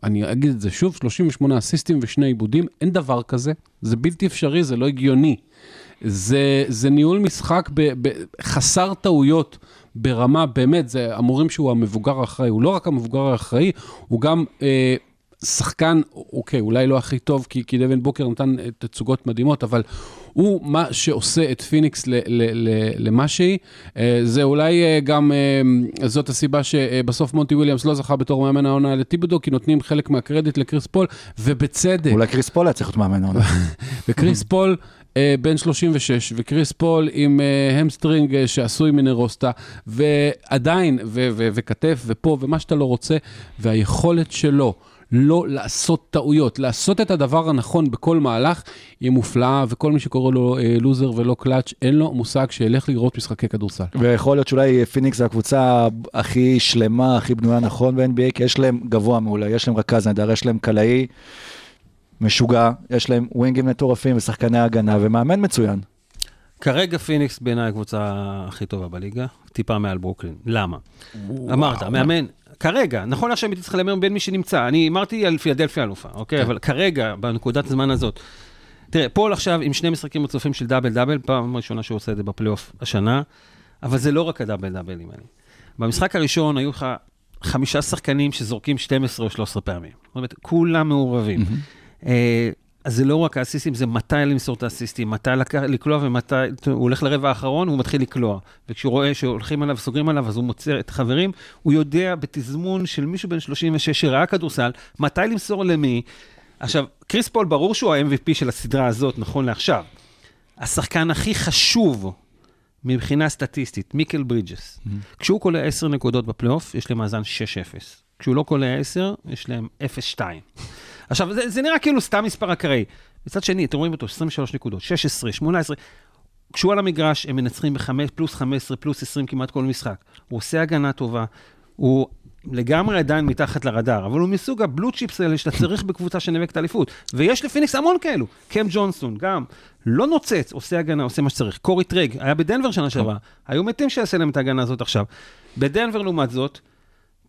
אני אגיד את זה שוב, 38 אסיסטים ושני איבודים, אין דבר כזה, זה בלתי אפשרי, זה לא הגיוני. זה, זה ניהול משחק ב, ב, חסר טעויות ברמה, באמת, זה אומרים שהוא המבוגר האחראי, הוא לא רק המבוגר האחראי, הוא גם אה, שחקן, אוקיי, אולי לא הכי טוב, כי, כי דווין בוקר נתן תצוגות מדהימות, אבל הוא מה שעושה את פיניקס ל, ל, ל, למה שהיא. אה, זה אולי אה, גם, אה, זאת הסיבה שבסוף מונטי וויליאמס לא זכה בתור מאמן העונה לטיבודו, כי נותנים חלק מהקרדיט לקריס פול, ובצדק. אולי קריס פול היה צריך להיות מאמן העונה. וקריס פול בן 36, וקריס פול עם hamstring שעשוי מנרוסטה, ועדיין, וכתף, ופה, ומה שאתה לא רוצה, והיכולת שלו לא לעשות טעויות, לעשות את הדבר הנכון בכל מהלך, היא מופלאה, וכל מי שקורא לו אה, לוזר ולא קלאץ', אין לו מושג שילך לראות משחקי כדורסל. ויכול להיות שאולי פיניקס זה הקבוצה הכי שלמה, הכי בנויה נכון ב-NBA, כי יש להם גבוה מעולה, יש להם רכז נהדר, יש להם קלעי משוגע, יש להם wing ים מטורפים ושחקני הגנה ומאמן מצוין. כרגע פיניקס בעיניי הקבוצה הכי טובה בליגה, טיפה מעל ברוקלין. למה? אמרת, מאמן, כרגע, נכון עכשיו הייתי צריך להמר בין מי שנמצא. אני אמרתי על פילדלפיה אלופה, אוקיי? אבל כרגע, בנקודת הזמן הזאת, תראה, פול עכשיו עם שני משחקים רצופים של דאבל דאבל, פעם ראשונה שהוא עושה את זה בפלייאוף השנה, אבל זה לא רק הדאבל דאבלים האלה. במשחק הראשון היו לך חמישה שחקנים שזורקים 12 או 13 פעמים. זאת אומרת, כולם מעורבים. אה, אז זה לא רק האסיסטים, זה מתי למסור את האסיסטים, מתי לק- לקלוע ומתי, הוא הולך לרבע האחרון, הוא מתחיל לקלוע. וכשהוא רואה שהולכים עליו, סוגרים עליו, אז הוא מוצא את החברים, הוא יודע בתזמון של מישהו בן 36 שראה כדורסל, מתי למסור למי. עכשיו, קריס פול, ברור שהוא ה-MVP של הסדרה הזאת, נכון לעכשיו. השחקן הכי חשוב מבחינה סטטיסטית, מיקל ברידג'ס, כשהוא קולע 10 נקודות בפלייאוף, יש להם מאזן 6-0. כשהוא לא קולע 10, יש להם 0-2. עכשיו, זה, זה נראה כאילו סתם מספר אקראי. מצד שני, אתם רואים אותו, 23 נקודות, 16, 18. כשהוא על המגרש, הם מנצחים ב-5, פלוס 15, פלוס 20 כמעט כל משחק. הוא עושה הגנה טובה, הוא לגמרי עדיין מתחת לרדאר, אבל הוא מסוג ה blue chips האלה שאתה צריך בקבוצה שנאבקת אליפות. ויש לפיניקס המון כאלו. קם ג'ונסון, גם, לא נוצץ, עושה הגנה, עושה מה שצריך. טורי קרייג, היה בדנבר שנה שעברה, היו מתים שיעשה להם את ההגנה הזאת עכשיו. בדנבר, לעומת זאת,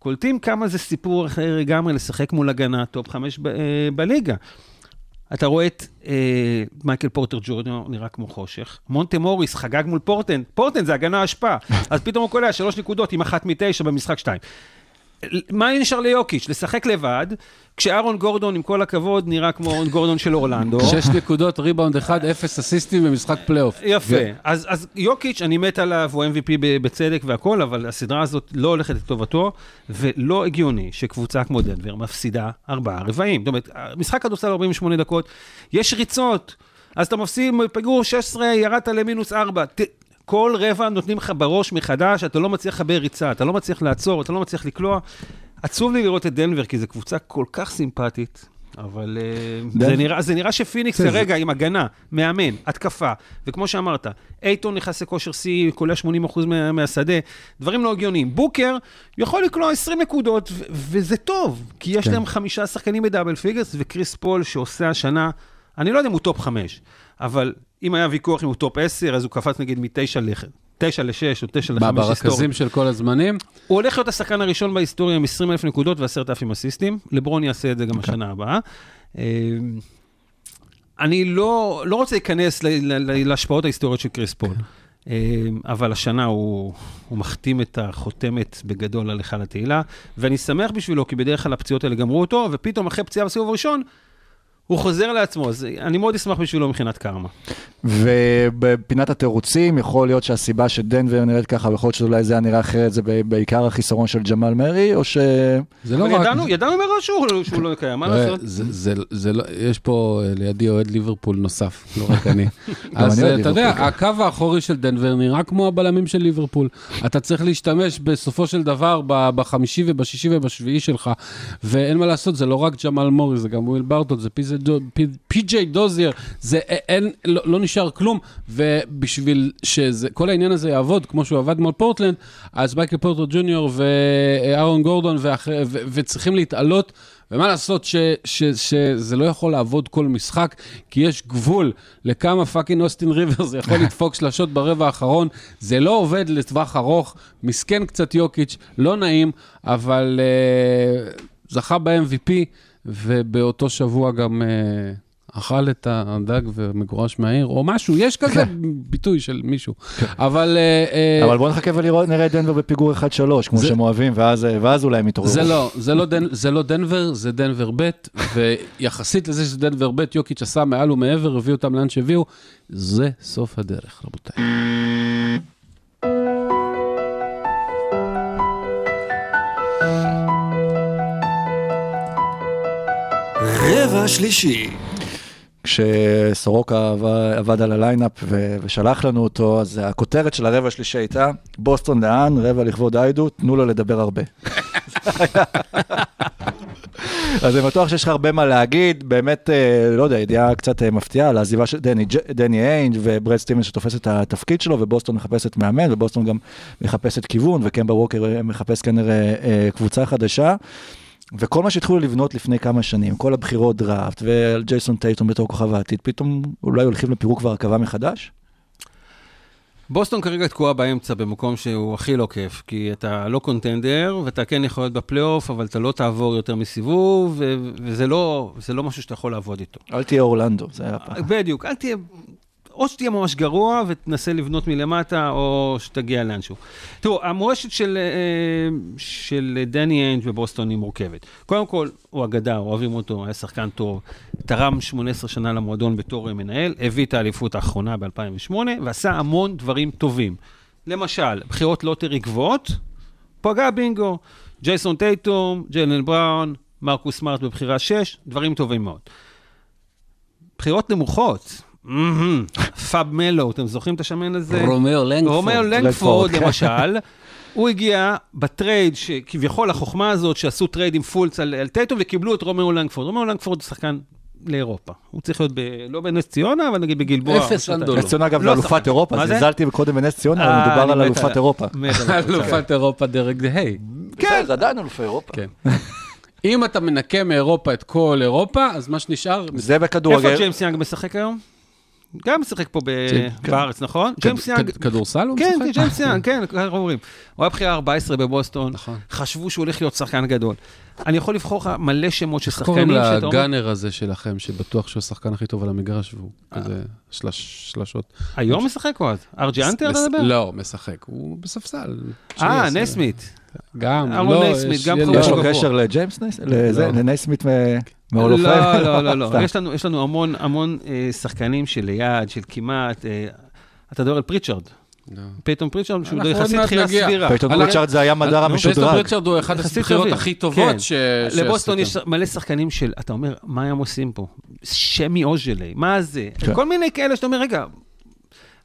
קולטים כמה זה סיפור אחר לגמרי לשחק מול הגנה top 5 ב- אה, בליגה. אתה רואה את אה, מייקל פורטר ג'וניור נראה כמו חושך. מונטה מוריס חגג מול פורטלנד, פורטלנד זה הגנה השפעה. אז פתאום הוא קולע שלוש נקודות עם אחת מתשע במשחק שתיים. מה נשאר ליוקיץ'? לשחק לבד, כשאהרון גורדון, עם כל הכבוד, נראה כמו אהרון גורדון של אורלנדו. שש נקודות, ריבאונד אחד, אפס אסיסטים במשחק פלייאוף. יפה. אז, אז יוקיץ', אני מת עליו, הוא MVP בצדק והכל, אבל הסדרה הזאת לא הולכת לטובתו, ולא הגיוני שקבוצה כמו דנבר מפסידה ארבעה רבעים. זאת אומרת, משחק כדורסל 48 דקות, יש ריצות, אז אתה מפסיד, פיגור 16, ירדת למינוס 4. ת, כל רבע נותנים לך בראש מחדש, אתה לא מצליח לחבר ריצה, אתה לא מצליח לעצור, אתה לא מצליח לקלוע. עצוב לי לראות את דנבר, כי זו קבוצה כל כך סימפטית. אבל אה, דנ- זה נראה, זה נראה שפיניקס כרגע עם הגנה, מאמן, התקפה, וכמו שאמרת, אייטון נכנס לכושר שיא, קולע 80% מה, מהשדה, דברים לא הגיוניים. בוקר יכול לקלוע 20 נקודות, ו- וזה טוב, כי יש כן. להם חמישה שחקנים ב double figures, וקריס פול שעושה השנה, אני לא יודע אם הוא top 5, אבל אם היה ויכוח אם הוא top 10, אז הוא קפץ נגיד מ-9 ל... 9 ל-6 או 9 ל-5 היסטורית. ברכזים של כל הזמנים. הוא הולך להיות השחקן הראשון בהיסטוריה עם 20 אלף נקודות ו-10,000 אסיסטים. לברון יעשה את זה גם השנה הבאה. אה, אני לא, לא רוצה להיכנס ל- ל- ל- להשפעות ההיסטוריות של קריס פול, אה, אבל השנה הוא, הוא מחתים את החותמת בגדול על היכל התהילה, ואני שמח בשבילו, כי בדרך כלל הפציעות האלה גמרו אותו, ופתאום אחרי פציעה בסיבוב הראשון, הוא חוזר לעצמו, אז אני מאוד אשמח בשבילו מבחינת קרמה. ובפינת התירוצים, יכול להיות שהסיבה שדנבר נראית ככה, ויכול להיות שאולי זה היה נראה אחרת, זה בעיקר החיסרון של ג'מאל מרי, או ש... זה לא רק... ידענו, ידענו מראש שהוא, שהוא לא קיים, מה לעשות? זה- זה- זה לא- יש פה אה, לידי אוהד ליברפול נוסף, לא רק אני. אז אה, אתה יודע, כן. הקו האחורי של דנבר נראה כמו הבלמים של ליברפול. אתה צריך להשתמש בסופו של דבר בחמישי ובשישי ובשביעי שלך, ואין מה לעשות, זה לא רק ג'מאל מורי, זה גם וויל ברטון, זה דו- פי- פי.ג'יי דוזייר, זה אין, לא לא נשאר כלום, ובשביל שכל העניין הזה יעבוד כמו שהוא עבד מול פורטלנד, אז מייקל פורטר ג'וניור ואהרון גורדון ואחרי- ו- וצריכים להתעלות. ומה לעשות ש, ש, שזה לא יכול לעבוד כל משחק, כי יש גבול לכמה fucking אוסטין ריברס יכול לדפוק שלשות ברבע האחרון. זה לא עובד לטווח ארוך, מסכן קצת יוקיץ', לא נעים, אבל uh, זכה ב-MVP, ובאותו שבוע גם uh, אכל את הדג ומגורש מהעיר, או משהו, יש כזה ביטוי של מישהו. אבל... uh, אבל בוא נחכה ונראה את דנבר בפיגור 1-3, כמו זה- שהם אוהבים, ואז ואז אולי הם יתעוררו. זה לא, זה לא, דנ, זה לא דנבר, זה דנבר ב', ויחסית לזה שזה דנבר ב', יוקיץ' עשה מעל ומעבר, הביא אותם לאן שהביאו, זה סוף הדרך, רבותיי. רבע שלישי. כשסורוקה עבד- עבד על ה lineup ו- ושלח לנו אותו, אז הכותרת של הרבע השלישי הייתה, בוסטון לאן, רבע לכבוד היידו, תנו לו לדבר הרבה. אז אני בטוח שיש לך הרבה מה להגיד, באמת, אה, לא יודע, ידיעה קצת אה, מפתיעה על העזיבה של דני, דני איינג' וברד סטיבנס שתופס את התפקיד שלו, ובוסטון מחפשת מאמן, ובוסטון גם מחפשת כיוון, וקמבה ווקר אה, מחפש כנראה אה, קבוצה חדשה. וכל מה שהתחילו לבנות לפני כמה שנים, כל הבחירות דראפט ועל ג'ייסון טייטון בתור כוכב העתיד, פתאום אולי הולכים לפירוק והרכבה מחדש? בוסטון כרגע תקועה באמצע במקום שהוא הכי לא כיף, כי אתה לא קונטנדר, ואתה כן יכול להיות בפלייאוף, אבל אתה לא תעבור יותר מסיבוב, ו- וזה לא, לא משהו שאתה יכול לעבוד איתו. אל תהיה אורלנדו, זה היה פעם. בדיוק, אל תהיה, או שתהיה ממש גרוע ותנסה לבנות מלמטה, או שתגיע לאנשהו. תראו, המורשת של, אה, של דני איינג' בבוסטון היא מורכבת. קודם כל, הוא אגדה, אוהבים אותו, היה שחקן טוב, תרם 18 שנה למועדון בתור מנהל, הביא את האליפות האחרונה ב-2008, ועשה המון דברים טובים. למשל, בחירות lottery גבוהות, פגע בינגו. ג'ייסון טייטום, ג'לן בראון, מרקוס סמארט בבחירה 6, דברים טובים מאוד. בחירות נמוכות, פאב מלו, אתם זוכרים את השמן הזה? רומאו לנגפורד. רומאו לנגפורד, כן. למשל, הוא הגיע ב trade, שכביכול החוכמה הזאת, שעשו trade עם פולץ על, על טייטום וקיבלו את רומאו לנגפורד. רומאו לנגפורד הוא שחקן לאירופה. הוא צריך להיות ב, לא בנס ציונה, אבל נגיד בגלבוע. אפס אנדולו. נס ציונה אגב לא זה אלופת שחקן. אירופה? זלזלתי קודם בנס ציונה, אה, אבל מדובר על אלופת אירופה. אלופת אירופה דרג היי. כן, זה עדיין אלופי אירופה. כן. אם אתה מנקה מאירופה את כל אירופה, אז מה שנשאר... זה איפה בכדורגל. ג'יימס יאנג משחק היום? גם משחק פה ב- כן. בארץ, נכון? ג'יימס יאנג, כד- כדורסל הוא כן, משחק? ג'יימס יאנג, כן, ככה אומרים. הוא היה בחירה 14 בבוסטון, נכון. חשבו שהוא הולך להיות שחקן גדול. אני יכול לבחור לך מלא שמות של איך קוראים שחקנים שאתה אומר, לגאנר הזה שלכם, שבטוח שהוא השחקן הכי טוב על המגרש, והוא כזה שלש- שלשות? היום משחק או אז? ארג'י אנטר אתה מדבר? לא, משחק, הוא בספסל. אה, נסמית. גם, לא, נסמית, יש לו. קשר לג'יימס נייס? לזה, לא. מהולופן? לא, לא, לא, לא. סתם. יש לנו- יש לנו המון המון אה, שחקנים שליד, של כמעט. אה, אתה מדבר על פריצ'רד. לא. פייתון פריצ'רד, שהוא יחסית נגיע. סבירה. פייתון פריצ'רד זה היה מדר פייטון המשודרג. פריצ'רד הוא אחת סביר. הכי כן. טובות ש... לבוסטון יש. מלא שחקנים של, אתה אומר, מה הם עושים פה? שמי אוז'לי, מה זה? כן. כל מיני כאלה שאתה אומר, רגע,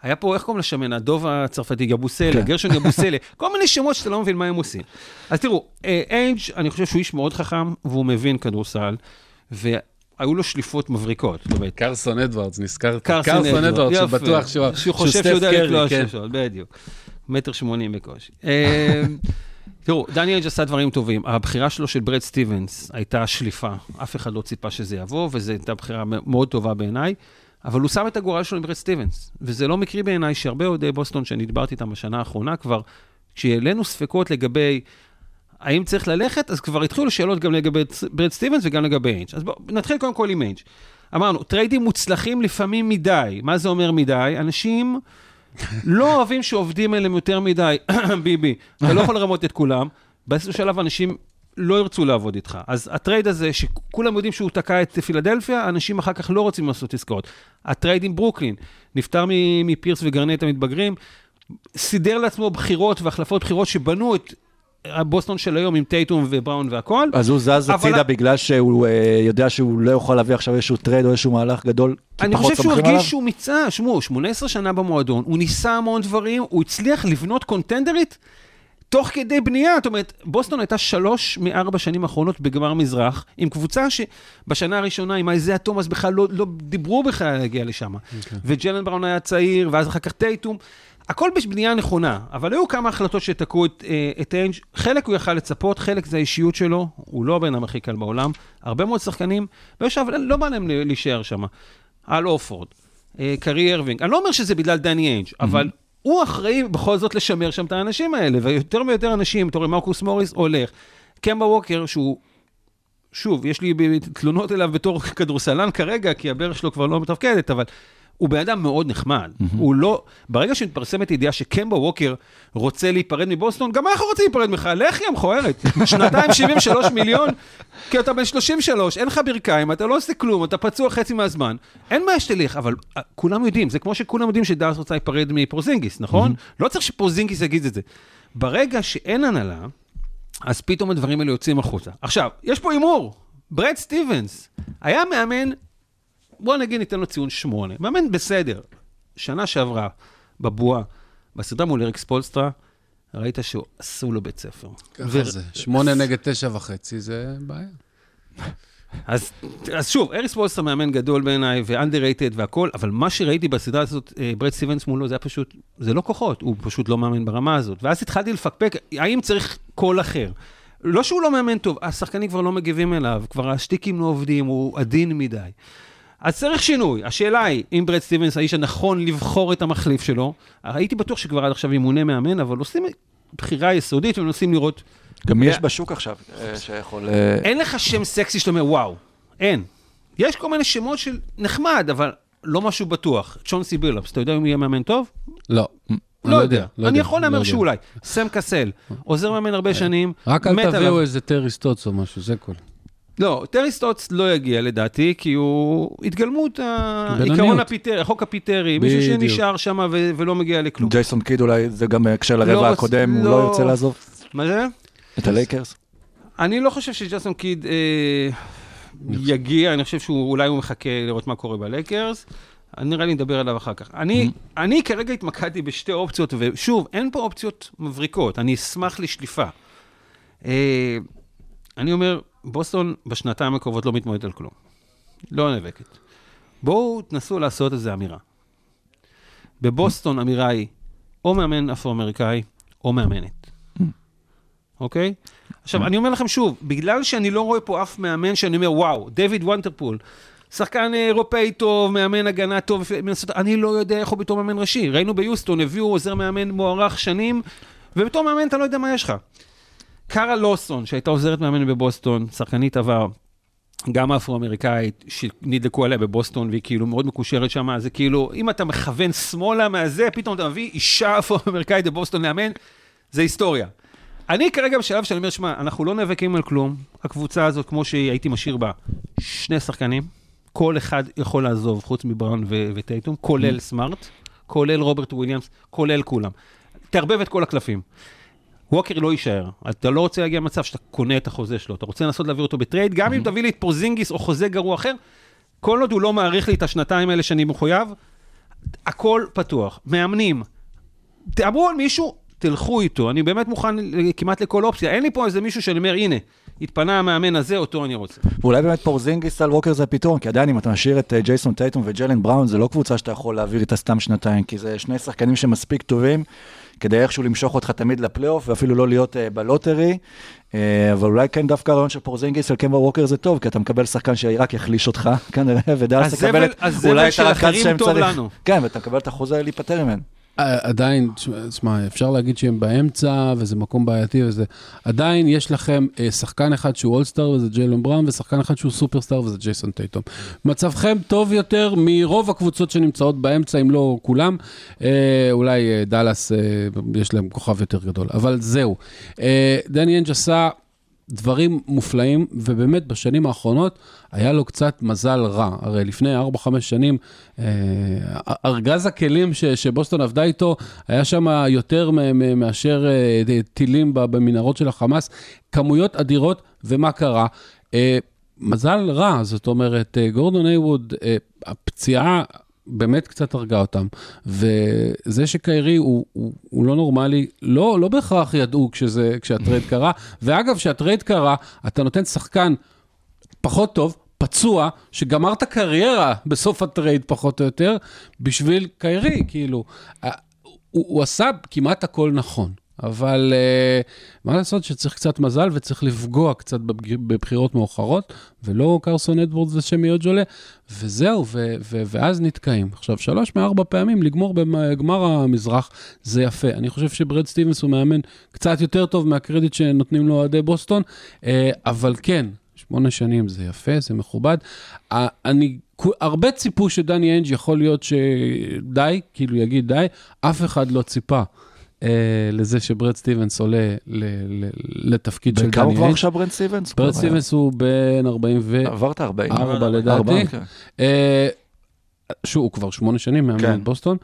היה פה, איך קוראים לשמן? הדוב הצרפתי, יבוסלה, כן. גרשון יבוסלה, כל מיני שמות שאתה לא מבין מה הם עושים. אז תראו, אה, איינג', אני חושב שהוא איש מאוד חכם, והוא מבין כדורסל, והיו לו שליפות מבריקות. קרסון אדוארדס, נזכרת. קרסון אדוארדס, יפה. שבטוח שהוא שהוא חושב סטף שהוא יודע קרי, לקלוע כן. שלושות, בדיוק. מטר שמונים בקושי. אה, תראו, דני איינג' עשה דברים טובים. הבחירה שלו של ברד סטיבנס הייתה שליפה. אף אחד לא ציפה שזה יבוא, וזו הייתה בחירה מאוד טובה בעיניי. אבל הוא שם את הגורל שלו עם ברד סטיבנס. וזה לא מקרי בעיניי שהרבה אוהדי בוסטון שאני דיברתי איתם בשנה האחרונה כבר, כשהעלינו ספקות לגבי האם צריך ללכת, אז כבר התחילו שאלות גם לגבי ברד סטיבנס וגם לגבי איינג'. אז בואו נתחיל קודם כל עם איינג'. אמרנו, טריידים מוצלחים לפעמים מדי. מה זה אומר מדי? אנשים לא אוהבים שעובדים עליהם יותר מדי. ביבי, אתה לא יכול לרמות את כולם. באיזשהו שלב אנשים לא ירצו לעבוד איתך. אז הטרייד הזה, שכולם יודעים שהוא תקע את פילדלפיה, אנשים אחר כך לא רוצים לעשות עסקאות. הטרייד עם ברוקלין, נפטר מפירס וגרנט המתבגרים, סידר לעצמו בחירות והחלפות בחירות שבנו את הבוסטון של היום עם טייטום ובראון והכל. אז הוא זז אבל- הצידה בגלל שהוא אה, יודע שהוא לא יכול להביא עכשיו איזשהו טרייד או איזשהו מהלך גדול, כי אני פחות חושב שהוא סומכים עליו? הרגיש שהוא מיצה, שמעו, 18 שנה במועדון, הוא ניסה המון דברים, הוא הצליח לבנות קונטנדרית תוך כדי בנייה. זאת אומרת, בוסטון הייתה שלוש מארבע שנים האחרונות בגמר מזרח, עם קבוצה שבשנה הראשונה עם האייזיה תומאס בכלל לא, לא דיברו בכלל להגיע לשם. וג'לן בראון היה צעיר, ואז אחר כך טייטום. הכל בבנייה נכונה, אבל היו כמה החלטות שתקעו את, אה, את איינג', חלק הוא יכל לצפות, חלק זה האישיות שלו, הוא לא הבן הכי קל בעולם, הרבה מאוד שחקנים, אבל לא בא להם להישאר שם. אל הורפורד, אה, קיירי אירווינג, אני לא אומר שזה בגלל דני איינג', אבל הוא אחראי בכל זאת לשמר שם את האנשים האלה, ויותר ויותר אנשים, אתה רואה, מרקוס מוריס הולך. קמבה ווקר, שהוא, שוב, יש לי תלונות אליו בתור כדורסלן כרגע, כי הברך שלו כבר לא מתפקדת, אבל הוא בן אדם מאוד נחמד. הוא לא, ברגע שמתפרסמת ידיעה שקמבה ווקר רוצה להיפרד מבוסטון, גם אנחנו רוצים להיפרד ממך, לך יא מכוערת. שנתיים 73 מיליון, כי אתה בן 33, אין לך ברכיים, אתה לא עושה כלום, אתה פצוע חצי מהזמן. אין בעיה שתלך, אבל אה, כולם יודעים, זה כמו שכולם יודעים שדארס רוצה להיפרד מפרוזינגיס, נכון? לא צריך שפרוזינגיס יגיד את זה. ברגע שאין הנהלה, אז פתאום הדברים האלה יוצאים החוצה. עכשיו, יש פה הימור. ברד סטיבנס היה מאמן, בוא נגיד ניתן לו ציון שמונה. מאמן בסדר. שנה שעברה, בבועה, בסדרה מול אריק ספולסטרה, ראית שעשו לו בית ספר. ככה ו- זה. שמונה נגד תשע וחצי, זה בעיה. אז, אז שוב, אריק ספולסטרה מאמן גדול בעיניי, ו-underrated והכל, אבל מה שראיתי בסדרה הזאת, אה, ברד סטיבנס מולו, זה היה פשוט, זה לא כוחות, הוא פשוט לא מאמן ברמה הזאת. ואז התחלתי לפקפק, האם צריך קול אחר? לא שהוא לא מאמן טוב, השחקנים כבר לא מגיבים אליו, כבר השטיקים לא עובדים, הוא עדין מדי. אז צריך שינוי. השאלה היא, אם ברד סטיבנס האיש הנכון לבחור את המחליף שלו, הייתי בטוח שכבר עד עכשיו ימונה מאמן, אבל עושים בחירה יסודית ומנסים לראות גם יש בשוק עכשיו אה, שיכול... אה, אין לך שם סקסי שאתה אומר, וואו, אין. יש כל מיני שמות של נחמד, אבל לא משהו בטוח. צ'ונסי בילאפס, אתה יודע אם יהיה מאמן טוב? לא. לא יודע. לא אני יכול לא להמר. שאולי. סם קסל, עוזר מאמן הרבה שנים, רק אל. תביאו איזה טרי סטוץ או משהו, זה כל. לא, טרי סטוץ לא יגיע לדעתי, כי הוא התגלמות העיקרון. הפיטרי, החוק הפיטרי, מישהו. שנשאר שם ולא מגיע לכלום. ג'ייסון קיד אולי, זה גם הקשר לא לרבע רוצ- הקודם, הוא לא- לא ירצה לעזוב מה זה? את הלייקרס. אני לא חושב שג'סון קיד אה, יגיע, אני חושב שאולי הוא מחכה לראות מה קורה בלייקרס. נראה לי נדבר עליו אחר כך. אני, אני כרגע התמקדתי בשתי אופציות, ושוב, אין פה אופציות מבריקות, אני אשמח לשליפה. אה, אני אומר, בוסטון בשנתיים הקרובות לא מתמודדת על כלום. לא נאבקת. בואו תנסו לעשות איזו אמירה. בבוסטון אמירה היא או מאמן אפרו-אמריקאי או מאמנת. אוקיי? עכשיו, אני אומר לכם שוב, בגלל שאני לא רואה פה אף מאמן שאני אומר, וואו, דויד וונטרפול, שחקן אירופאי טוב, מאמן הגנה טוב, מנסות- אני לא יודע איך הוא בתור מאמן ראשי. ראינו ביוסטון, הביאו עוזר מאמן מוערך שנים, ובתור מאמן אתה לא יודע מה יש לך. קארה לוסון, שהייתה עוזרת מאמן בבוסטון, שחקנית עבר, גם אפרו-אמריקאית, שנדלקו עליה בבוסטון, והיא כאילו מאוד מקושרת שם, זה כאילו, אם אתה מכוון שמאלה מהזה, פתאום אתה מביא אישה אפרו-אמריקאית בבוסטון לאמן, זה היסטוריה. אני כרגע בשלב שאני אומר, שמע, אנחנו לא נאבקים על כלום, הקבוצה הזאת, כמו שהייתי משאיר בה, שני שחקנים, כל אחד יכול לעזוב, חוץ מבראון ו- וטייטום, כולל סמארט, כולל רוברט וויליאמס, כולל כולם. תערבב את כל הקלפים. ווקר לא יישאר. אתה לא רוצה להגיע למצב שאתה קונה את החוזה שלו, אתה רוצה לנסות להעביר אותו בטרייד, גם אם תביא לי את פורזינגיס או חוזה גרוע אחר, כל עוד הוא לא מאריך לי את השנתיים האלה שאני מחויב, הכל פתוח. מאמנים, תאמרו על מישהו, תלכו איתו. אני באמת מוכן כמעט לכל אופציה. אין לי פה איזה מישהו שאני אומר, הנה, התפנה המאמן הזה, אותו אני רוצה. ואולי באמת פורזינגיס על ווקר זה הפתרון, כי עדיין אם אתה משאיר את אה, ג'ייסון טייטום וג'לן בראון, זה לא קבוצה שאתה יכול להעביר איתה סתם שנתיים, כי זה שני שחקנים שמספיק טובים, כדי איכשהו למשוך אותך תמיד לפלייאוף, ואפילו לא להיות אה, בלוטרי. אה, אבל אולי כן דווקא הרעיון של פורזינגיס על קמבה ווקר זה טוב, כי אתה מקבל שחקן שרק יחליש אותך, כנראה, ודאלס הזבל- תקבל את אולי את הרכז שהם טוב צריך. לנו. כן, ואתה מקבל את החוזה להיפטר ממנו. אה, עדיין, תשמע, אפשר להגיד שהם באמצע, וזה מקום בעייתי וזה. עדיין יש לכם אה, שחקן אחד שהוא אולסטאר וזה ג'יילון בראון, ושחקן אחד שהוא סופרסטאר וזה ג'ייסון טייטום. מצבכם טוב יותר מרוב הקבוצות שנמצאות באמצע, אם לא כולם. אה, אולי דאלאס, יש להם כוכב יותר גדול, אבל זהו. דני אנג' עשה... דברים מופלאים, ובאמת בשנים האחרונות היה לו קצת מזל רע. הרי לפני 4-5 שנים, אה, ארגז הכלים ש, שבוסטון עבדה איתו, היה שם יותר מאשר אה, טילים במנהרות של החמאס, כמויות אדירות, ומה קרה? אה, מזל רע, זאת אומרת, אה, גורדון הייוורד, אה, הפציעה באמת קצת הרגה אותם. וזה שקיירי הוא, הוא, הוא לא נורמלי, לא, לא בהכרח ידעו כשזה, כשהטרייד קרה. ואגב, כשהטרייד קרה, אתה נותן שחקן פחות טוב, פצוע, שגמר את הקריירה בסוף הטרייד פחות או יותר, בשביל קיירי, כאילו. אה, הוא, הוא עשה כמעט הכל נכון. אבל אה, מה לעשות שצריך קצת מזל וצריך לפגוע קצת בבחירות מאוחרות, ולא קרסן אדוארדס וסמי אוג'לה, וזהו, ו- ו- ואז נתקעים. עכשיו, שלוש מארבע פעמים לגמור בגמר המזרח, זה יפה. אני חושב שברד סטיבנס הוא מאמן קצת יותר טוב מהקרדיט שנותנים לו אוהדי בוסטון, אה, אבל כן, שמונה שנים זה יפה, זה מכובד. אני, הרבה ציפו שדני איינג' יכול להיות שדי, כאילו יגיד די, אף אחד לא ציפה. אה, לזה שברד סטיבנס עולה ל- ל- לתפקיד של בכמה הוא דני כבר. עכשיו ברנד סטיבנס? ברד סטיבנס הוא בן 40 ו... עברת 40. ארבע לדעתי. ארבע, כן. אה, שוב, הוא כבר שמונה שנים מאמן כן. את בוסטון,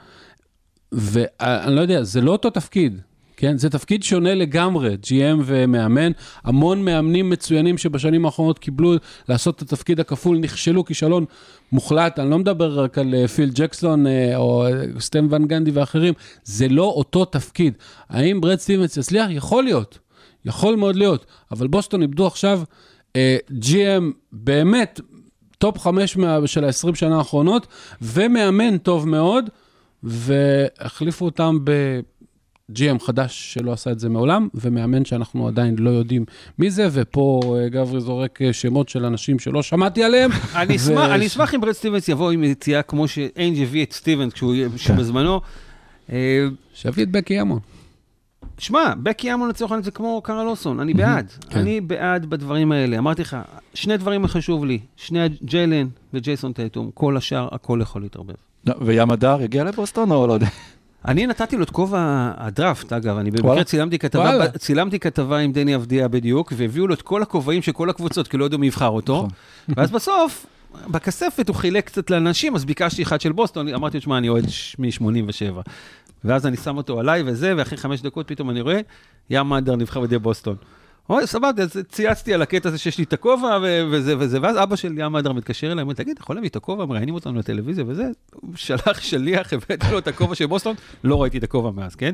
ואני לא יודע, זה לא אותו תפקיד. כן, זה תפקיד שונה לגמרי, GM ומאמן. המון מאמנים מצוינים שבשנים האחרונות קיבלו לעשות את התפקיד הכפול, נכשלו כישלון מוחלט. אני לא מדבר רק על אה, פיל ג'קסון אה, או אה, סטן ואן גנדי ואחרים, זה לא אותו תפקיד. האם ברד סטיבנס יצליח? יכול להיות, יכול מאוד להיות, אבל בוסטון איבדו עכשיו אה, GM באמת top חמש של ה-20 שנה האחרונות, ומאמן טוב מאוד, והחליפו אותם ב-GM חדש שלא עשה את זה מעולם, ומאמן שאנחנו עדיין לא יודעים מי זה, ופה אה, גברי זורק אה, שמות של אנשים שלא שמעתי עליהם. אני אשמח, אם ברד סטיבנס יבוא עם יציאה כמו שאיינג' הביא את סטיבנס כשהוא בזמנו. אה, שיביא את בקי ימון. שמע, בקי אמון לצורך העניין זה כמו קארה לוסון, אני בעד. כן. אני בעד בדברים האלה. אמרתי לך, שני דברים חשוב לי, שני ג'יילן וג'ייסון טייטום, כל השאר, הכל יכול להתערבב. וים הדר הגיע לבוסטון או לא יודע? אני נתתי לו את כובע הדראפט, אגב, אני. במקרה צילמתי כתבה. צילמתי כתבה עם דני אבדיה בדיוק, והביאו לו את כל הכובעים של כל הקבוצות, כי לא ידעו מי יבחר אותו. נכון. ואז בסוף, בכספת הוא חילק קצת לאנשים, אז ביקשתי אחד של בוסטון, אמרתי לו, שמע, אני אוהד מ-87. ואז אני שם אותו עליי וזה, ואחרי חמש דקות פתאום אני רואה, ים מאדר נבחר בידי בוסטון. אוי, סבבה, אז צייצתי על הקטע הזה שיש לי את הכובע ו- וזה וזה, ואז אבא של ים מאדר מתקשר אליי, אומר, תגיד, אתה יכול להביא את הכובע, מראיינים אותנו לטלוויזיה וזה, הוא שלח שליח, הבאתי לו את הכובע של בוסטון, לא ראיתי את הכובע מאז, כן?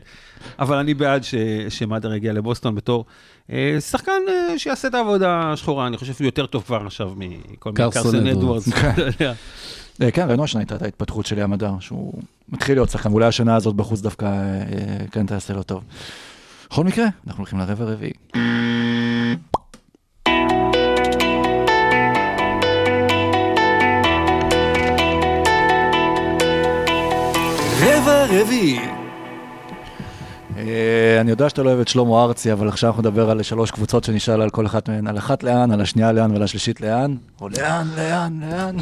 אבל אני בעד ש- שמאדר יגיע לבוסטון בתור אה, שחקן אה, שיעשה את העבודה השחורה, אני חושב שהוא יותר טוב כבר עכשיו מכל מיני קרסון. אדוארדס. אתה יודע. אה, כן, ראינו השנה הייתה את ההתפתחות של ים הדר, שהוא מתחיל להיות שחקן, ואולי השנה הזאת בחוץ דווקא אה, אה, כן תעשה לו טוב. בכל מקרה, אנחנו הולכים לרבע הרביעי. הרביעי. אה, אני יודע שאתה לא אוהב את שלמה ארצי, אבל עכשיו אנחנו נדבר על שלוש קבוצות שנשאל על כל אחת מהן, על אחת לאן, על השנייה לאן ועל השלישית לאן, או לאן, לאן, לאן.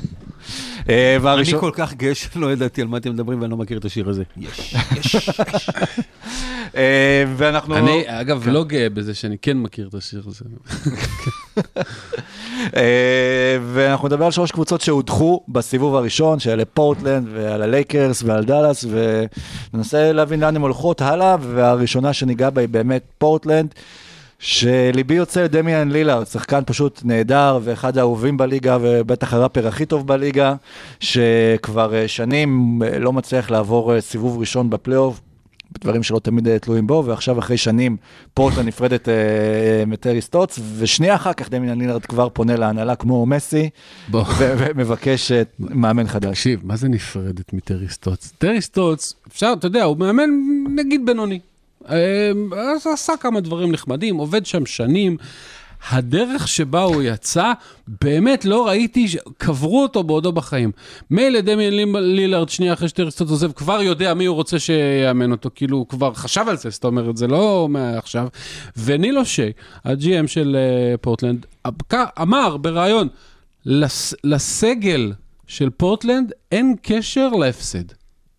אה, אני. כל כך גאה שלא ידעתי על מה אתם מדברים ואני לא מכיר את השיר הזה. יש, יש, יש. אה, ואנחנו... אני, אגב, לא גאה בזה שאני כן מכיר את השיר הזה. אה, ואנחנו נדבר על שלוש קבוצות שהודחו בסיבוב הראשון, שאלה פורטלנד ועל הלייקרס ועל דאלאס, וננסה להבין לאן הן הולכות הלאה, והראשונה שניגע בה היא באמת פורטלנד. שליבי יוצא לדמיאן לילארד, שחקן פשוט נהדר ואחד האהובים בליגה ובטח הראפר הכי טוב בליגה, שכבר אה, שנים אה, לא מצליח לעבור סיבוב ראשון בפלייאוף, דברים שלא תמיד אה, תלויים בו, ועכשיו אחרי שנים פורטלנד נפרדת אה, אה, מטרי סטוטס, ושנייה אחר כך דמיאן לילארד כבר פונה להנהלה כמו מסי, בוא. ומבקש אה, מאמן חדש. תקשיב, מה זה נפרדת מטרי סטוטס? טרי סטוטס, אפשר, אתה יודע, הוא מאמן נגיד בינוני. אה, אז עשה כמה דברים נחמדים, עובד שם שנים. הדרך שבה הוא יצא, באמת לא ראיתי, קברו אותו בעודו בחיים. מילא דמיין לילארד, שנייה אחרי שטרי סטוץ עוזב, כבר יודע מי הוא רוצה שיאמן אותו, כאילו הוא כבר חשב על זה, זאת אומרת, זה לא מעכשיו. ונילו שי, הג'י.אם של אה, פורטלנד, אמ- אמר בריאיון, לס, לסגל של פורטלנד אין קשר להפסד.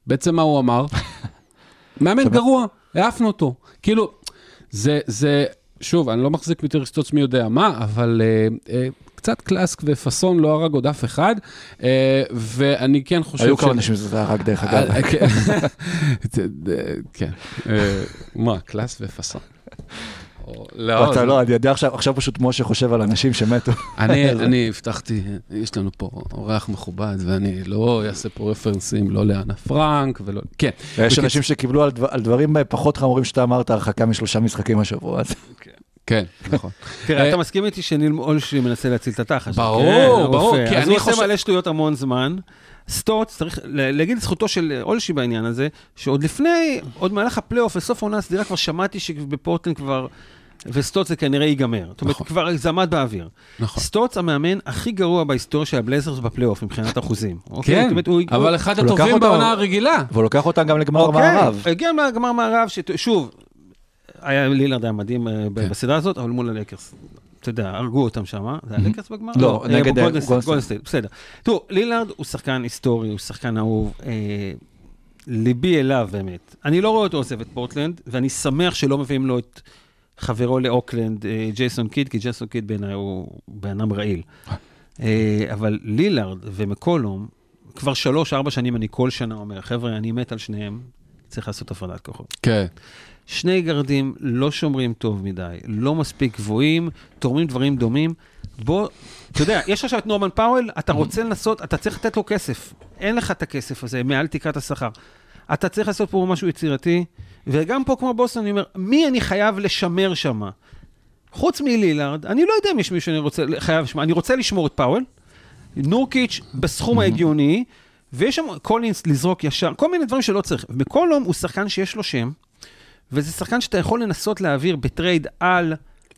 בעצם מה הוא אמר? מאמן גרוע, העפנו אותו. כאילו, זה, זה, שוב, אני לא מחזיק מטרי סטוטס מי יודע מה, אבל אה, אה, קצת class ופאסון לא הרג עוד אף אחד, אה, ואני כן חושב היו כמה אנשים שזה רק דרך אגב. כן. כן. מה, class ופאסון. או- לא, אתה לא, אני יודע עכשיו, עכשיו פשוט משה חושב על אנשים שמתו. אני, אני הבטחתי, יש לנו פה אורח מכובד, ואני לא אעשה פה רפרנסים, לא לאנה פרנק ולא... כן. יש אנשים שקיבלו על דבר- על דברים פחות חמורים שאתה אמרת, הרחקה משלושה משחקים השבוע. כן, נכון. תראה, אה, אתה מסכים איתי שניל אולשי מנסה להציל את התחת. ברור, כן, ברור, הרופא. כי אז אני הוא עושה מלא שטויות המון זמן. סטוטס, צריך להגיד לזכותו של אולשי בעניין הזה, שעוד לפני, עוד מהלך הפלייאוף וסוף העונה הסדירה, כבר שמעתי שבפורטלנד כבר, וסטוטס זה כנראה ייגמר. זאת אומרת, נכון. כבר זה עמד באוויר. נכון. סטוטס המאמן הכי גרוע בהיסטוריה של הבלייזרס בפלייאוף מבחינת אחוזים. אוקיי? כן, אומרת, הוא- אבל אחד הטובים אותו- בעונה הרגילה. והוא לוקח אותם גם לגמר אוקיי, המערב. הגיע לגמר מערב, ששוב, היה לילארד היה מדהים אה, כן. בסדרה הזאת, אבל מול הלייקרס. אתה יודע, הרגו אותם שם, זה היה לייקרס בגמר? לא, אה, נגד, אה, סטייט, בסדר. תראו, לילארד הוא שחקן היסטורי, הוא שחקן אהוב. אה, ליבי אליו באמת. אני לא רואה אותו עוזב את פורטלנד, ואני שמח שלא מביאים לו את חברו לאוקלנד, אה, ג'ייסון קיד, כי ג'ייסון קיד בעיניי הוא בן אדם רעיל. אה, אבל לילארד ומקולום, כבר שלוש-ארבע שנים אני כל שנה אומר, חבר'ה, אני מת על שניהם, צריך לעשות הפרדת כוחות. כן. שני גרדים לא שומרים טוב מדי, לא מספיק גבוהים, תורמים דברים דומים. בוא, אתה יודע, יש עכשיו את נורמן פאוול, אתה רוצה לנסות, אתה צריך לתת לו כסף. אין לך את הכסף הזה מעל תקרת השכר. אתה צריך לעשות פה משהו יצירתי, וגם פה כמו בוסטון, אני אומר, מי אני חייב לשמר שם? חוץ מלילארד, אני לא יודע אם יש מישהו שאני רוצה, חייב לשמור, אני רוצה לשמור את פאוול, נורקיץ' בסכום ההגיוני, ויש שם קולינס לזרוק ישר, כל מיני דברים שלא צריך. מקולום הוא שחקן שיש לו שם, וזה שחקן שאתה יכול לנסות להעביר בטרייד על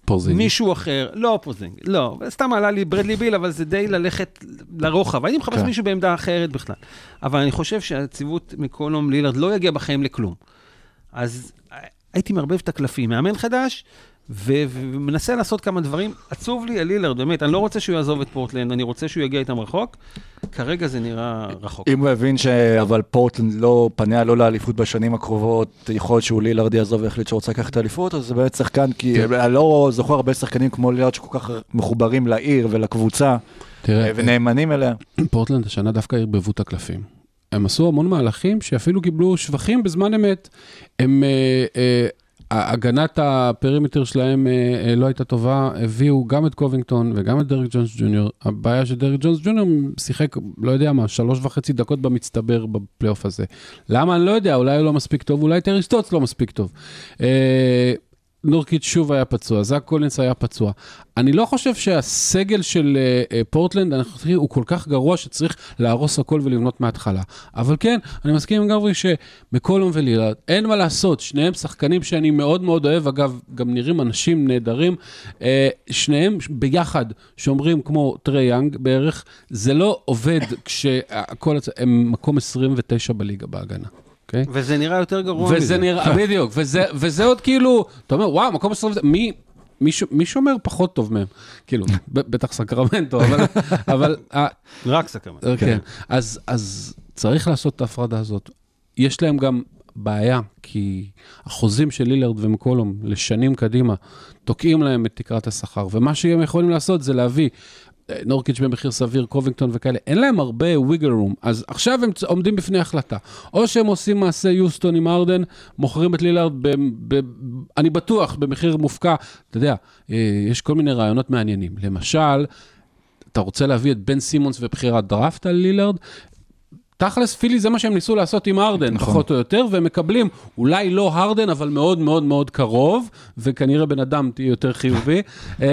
פורזינגיס. מישהו אחר, לא פוזינג, לא, סתם עלה לי ברדלי ביל, אבל זה די ללכת לרוחב. הייתי מחפש כן. מישהו בעמדה אחרת בכלל. אבל אני חושב שהציוות מקולום לילארד לא יגיע בחיים לכלום. אז הייתי מערבב את הקלפים, מאמן חדש, ו- ומנסה לעשות כמה דברים. עצוב לי על לילארד, באמת, אני לא רוצה שהוא יעזוב את פורטלנד, אני רוצה שהוא יגיע איתם רחוק. כרגע זה נראה רחוק. אם הוא הבין שאבל פורטלנד לא פניה לא לאליפות בשנים הקרובות, יכול להיות שהוא לילארד יעזוב והחליט שהוא רוצה לקחת את האליפות, אז זה באמת שחקן, כי. אני לא זוכר הרבה שחקנים כמו לילארד שכל כך מחוברים לעיר ולקבוצה, תראה, ונאמנים אליה. פורטלנד השנה דווקא ערבבו את הקלפים. הם עשו המון מהלכים שאפילו קיבלו שבחים בזמן אמת. הם, אה, אה, הגנת ה perimeter שלהם אה, אה, לא הייתה טובה, הביאו גם את קובינגטון וגם את דרק ג'ונס ג'וניור. הבעיה שדרק ג'ונס ג'וניור שיחק, לא יודע מה, שלוש וחצי דקות במצטבר בפלייאוף הזה. למה? אני לא יודע, אולי הוא לא מספיק טוב, אולי טרי סטוטס לא מספיק טוב. אה, נורקיץ' שוב היה פצוע, זאק קולינס היה פצוע. אני לא חושב שהסגל של uh, uh, פורטלנד הנוכחי הוא כל כך גרוע שצריך להרוס הכל ולבנות מההתחלה. אבל כן, אני מסכים עם גברי שמקולום ולילארד, אין מה לעשות, שניהם שחקנים שאני מאוד מאוד אוהב, אגב, גם נראים אנשים נהדרים. Uh, שניהם ביחד שומרים כמו טרי יאנג בערך, זה לא עובד כשהכל, הם מקום 29 בליגה בהגנה. אוקיי? וזה נראה יותר גרוע וזה מזה. נראה, בדיוק, וזה, וזה עוד כאילו, אתה אומר, וואו, מקום 20, מי, מי, ש- מי שומר פחות טוב מהם? כאילו, בטח סקרמנטו, אבל, אבל, אה, רק סקרמנט. כן. אז, אז צריך לעשות את ההפרדה הזאת. יש להם גם בעיה, כי החוזים של לילארד ומקולום לשנים קדימה תוקעים להם את תקרת השכר, ומה שהם יכולים לעשות זה להביא אה, נורקיץ' במחיר סביר, קובינגטון וכאלה, אין להם הרבה wiggle room, אז עכשיו הם עומדים בפני החלטה. או שהם עושים מעשה יוסטון עם הארדן, מוכרים את לילארד, ב, ב, אני בטוח, במחיר מופקע. אתה יודע, אה, יש כל מיני רעיונות מעניינים. למשל, אתה רוצה להביא את בן סימונס ובחירת דראפט על לילארד, תכלס, פילי זה מה שהם ניסו לעשות עם הרדן, נכון. פחות או יותר, והם מקבלים אולי לא הרדן, אבל מאוד מאוד מאוד קרוב, וכנראה בן אדם תהיה יותר חיובי, אה,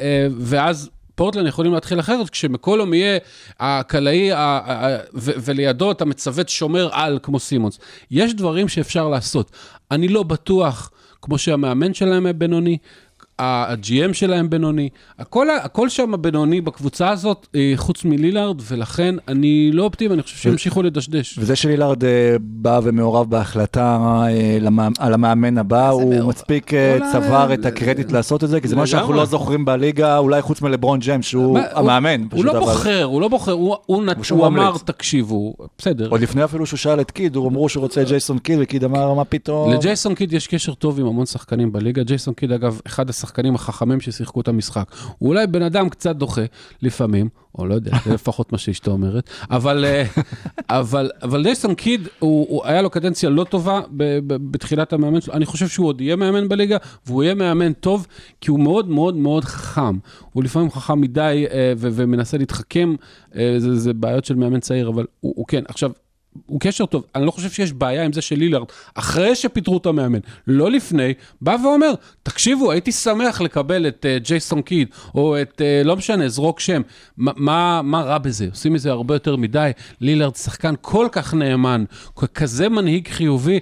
אה, ואז... פורטלנד יכולים להתחיל אחרת, כשמקולום יהיה הקלעי, ולידו אתה מצוות שומר על כמו סימונס. יש דברים שאפשר לעשות. אני לא בטוח, כמו שהמאמן שלהם בינוני, ה-GM שלהם בינוני, הכל, הכל שם בינוני בקבוצה הזאת, אה, חוץ מלילארד, ולכן אני לא אופטימי, אני חושב שימשיכו לדשדש. וזה שלילארד אה, בא ומעורב בהחלטה אה, על המאמן הבא, הוא מעורב? מספיק אולי- צבר את הקרדיט לעשות את זה, כי זה מה שאנחנו. לא זוכרים בליגה, אולי חוץ מלברון ג'יימס, שהוא המאמן. הוא לא בוחר, הוא לא בוחר, הוא- הוא נת- שהוא הוא אמר. תקשיבו, בסדר. עוד לפני אפילו שהוא שאל את קיד, הוא אמרו שהוא רוצה את ג'ייסון קיד, וקיד אמר, מה פתאום? לג'ייסון קיד יש קשר טוב עם המון שחקנים בליגה. ג'ייסון קיד, אגב, אחד השחקנים החכמים ששיחקו את המשחק. הוא אולי בן אדם קצת דוחה לפעמים, או לא יודע, זה לפחות מה שאשתו אומרת, אבל, אה, אבל, אבל ג'ייסון קיד, הוא, הוא, היה לו קדנציה לא טובה ב, ב, בתחילת המאמן שלו. אני חושב שהוא עוד יהיה מאמן בליגה, והוא יהיה מאמן טוב, כי הוא מאוד מאוד מאוד חכם. הוא לפעמים חכם מדי אה, ו, ומנסה להתחכם, אה, זה, זה בעיות של מאמן צעיר, אבל הוא, הוא כן. עכשיו, הוא קשר טוב, אני לא חושב שיש בעיה עם זה של לילארד, אחרי שפיטרו את המאמן, לא לפני, בא ואומר, תקשיבו, הייתי שמח לקבל את uh, ג'ייסון קיד, או את, uh, לא משנה, זרוק שם, מה, מה, מה רע בזה? עושים מזה הרבה יותר מדי, לילארד שחקן כל כך נאמן, כזה מנהיג חיובי,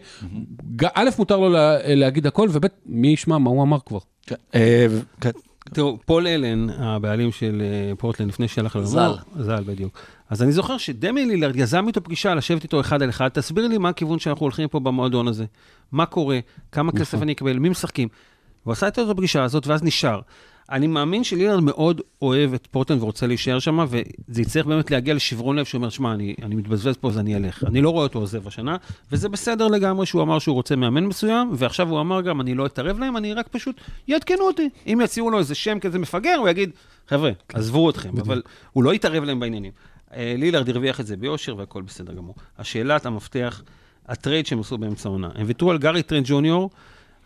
ג- א', מותר לו לה, להגיד הכל, וב', מי ישמע מה הוא אמר כבר. כן, אה, כן. תראו, פול אלן, הבעלים של אה, פורטלנד, לפני שהלך לנו... ז"ל. ז"ל, בדיוק. אז אני זוכר שדמי לילארד יזם איתו פגישה, לשבת איתו אחד על אחד, תסביר לי מה הכיוון שאנחנו הולכים פה במועדון הזה, מה קורה, כמה כסף אני אקבל, מי משחקים. הוא עשה איתו את הפגישה הזאת, ואז נשאר. אני מאמין שלילארד מאוד אוהב את פורטלנד ורוצה להישאר שם, וזה יצטרך באמת להגיע לשברון לב, שהוא אומר, שמע, אני, אני מתבזבז פה, אז אני אלך. אני לא רואה אותו עוזב השנה, וזה בסדר לגמרי שהוא אמר שהוא רוצה מאמן מסוים, ועכשיו הוא אמר גם, אני לא אתערב להם, אני רק פשוט, יעדכנו אותי. אם יציעו לו איזה שם כזה מפגר, הוא יגיד, חבר'ה, עזבו אתכם, אבל הוא לא יתערב להם בעניינים. אה, לילארד הרוויח את זה ביושר והכל בסדר גמור. השאלת המפתח, הטרייד שהם עשו באמצע העונה. הם ויתרו על גארי טרנט ג'וניור,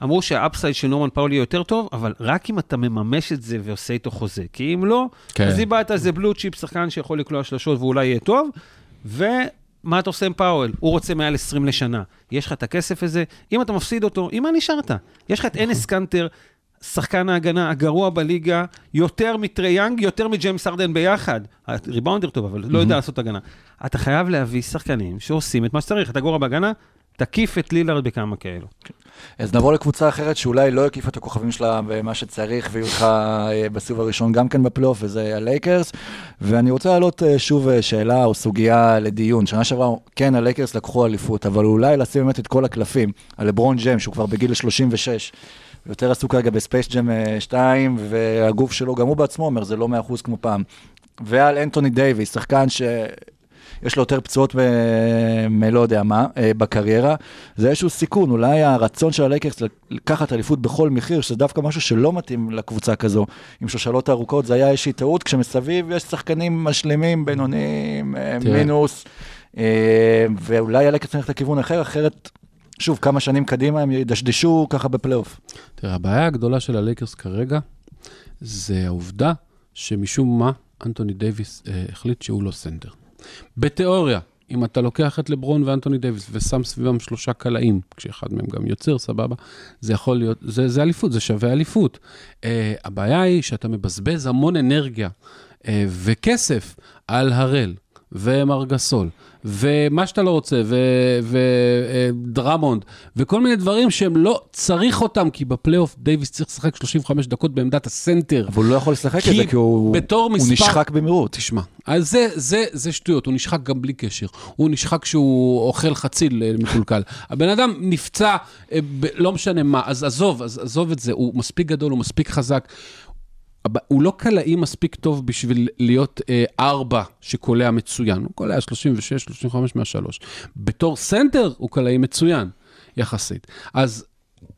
אמרו שה upside של נורמן פאוול יהיה יותר טוב, אבל רק אם אתה מממש את זה ועושה איתו חוזה. כי אם לא, כן. אז איבדת איזה blue chip שחקן שיכול לקלוע שלושות ואולי יהיה טוב, ומה אתה עושה עם פאואל? הוא רוצה מעל 20 לשנה. יש לך את הכסף הזה, אם אתה מפסיד אותו, עם מה נשארת? יש לך את אנס קנטר, שחקן ההגנה הגרוע בליגה, יותר מטרי יאנג, יותר מג'יימס הארדן ביחד. ריבאונדר טוב, אבל לא יודע לעשות הגנה. אתה חייב להביא שחקנים שעושים את מה שצריך. אתה גרוע בהגנה, תקיף את לילארד בכמה כאלו. אז נעבור לקבוצה אחרת שאולי לא הקיפה את הכוכבים שלה במה שצריך, ויהיו לך אה, בסיבוב הראשון גם כן בפלייאוף, וזה הלייקרס. ואני רוצה להעלות אה, שוב אה, שאלה או סוגיה לדיון. שנה שעברה, כן, הלייקרס לקחו אליפות, אבל אולי לשים באמת את כל הקלפים על לברון ג'יימס, שהוא כבר בגיל 36. יותר עסוק כרגע בספייס ג'ם 2, והגוף שלו, גם הוא בעצמו אומר, זה לא 100% כמו פעם. ועל אנטוני דייוויס, שחקן ש... יש לו יותר פציעות מ- מלא יודע מה אה, בקריירה, זה איזשהו סיכון, אולי הרצון של הלייקרס לקחת אליפות בכל מחיר, שזה דווקא משהו שלא מתאים לקבוצה כזו, עם שושלות ארוכות, זה היה איזושהי טעות, כשמסביב יש שחקנים משלימים, בינוניים, אה. מינוס, אה, ואולי הלייקרס צריך את הכיוון אחר, אחרת, שוב, כמה שנים קדימה הם ידשדשו ככה בפלייאוף. תראה, הבעיה הגדולה של הלייקרס כרגע, זה העובדה שמשום מה אנטוני דייוויס אה, החליט שהוא לא סנטר. בתיאוריה, אם אתה לוקח את לברון ואנטוני דייוויס ושם סביבם שלושה קלעים, כשאחד מהם גם יוצר, סבבה, זה יכול להיות, זה, זה אליפות, זה שווה אליפות. אה, הבעיה היא שאתה מבזבז המון אנרגיה אה, וכסף על הארל. ומארק גאסול, ומה שאתה לא רוצה, ודרמונד, וכל מיני דברים שהם לא צריך אותם, כי בפלייאוף דייוויס צריך לשחק 35 דקות בעמדת הסנטר. אבל הוא לא יכול לשחק את זה, כי הוא הוא מספר- נשחק במהירות. תשמע, אז זה, זה, זה שטויות, הוא נשחק גם בלי קשר. הוא נשחק כשהוא אוכל חציל אה, מקולקל. הבן אדם נפצע, אה, לא משנה מה, אז עזוב, אז עזוב את זה, הוא מספיק גדול, הוא מספיק חזק. הוא לא קלעי מספיק טוב בשביל להיות אה, ארבע שקולע מצוין, הוא קולע 36, 35 מהשלוש. בתור סנטר הוא קלעי מצוין, יחסית. אז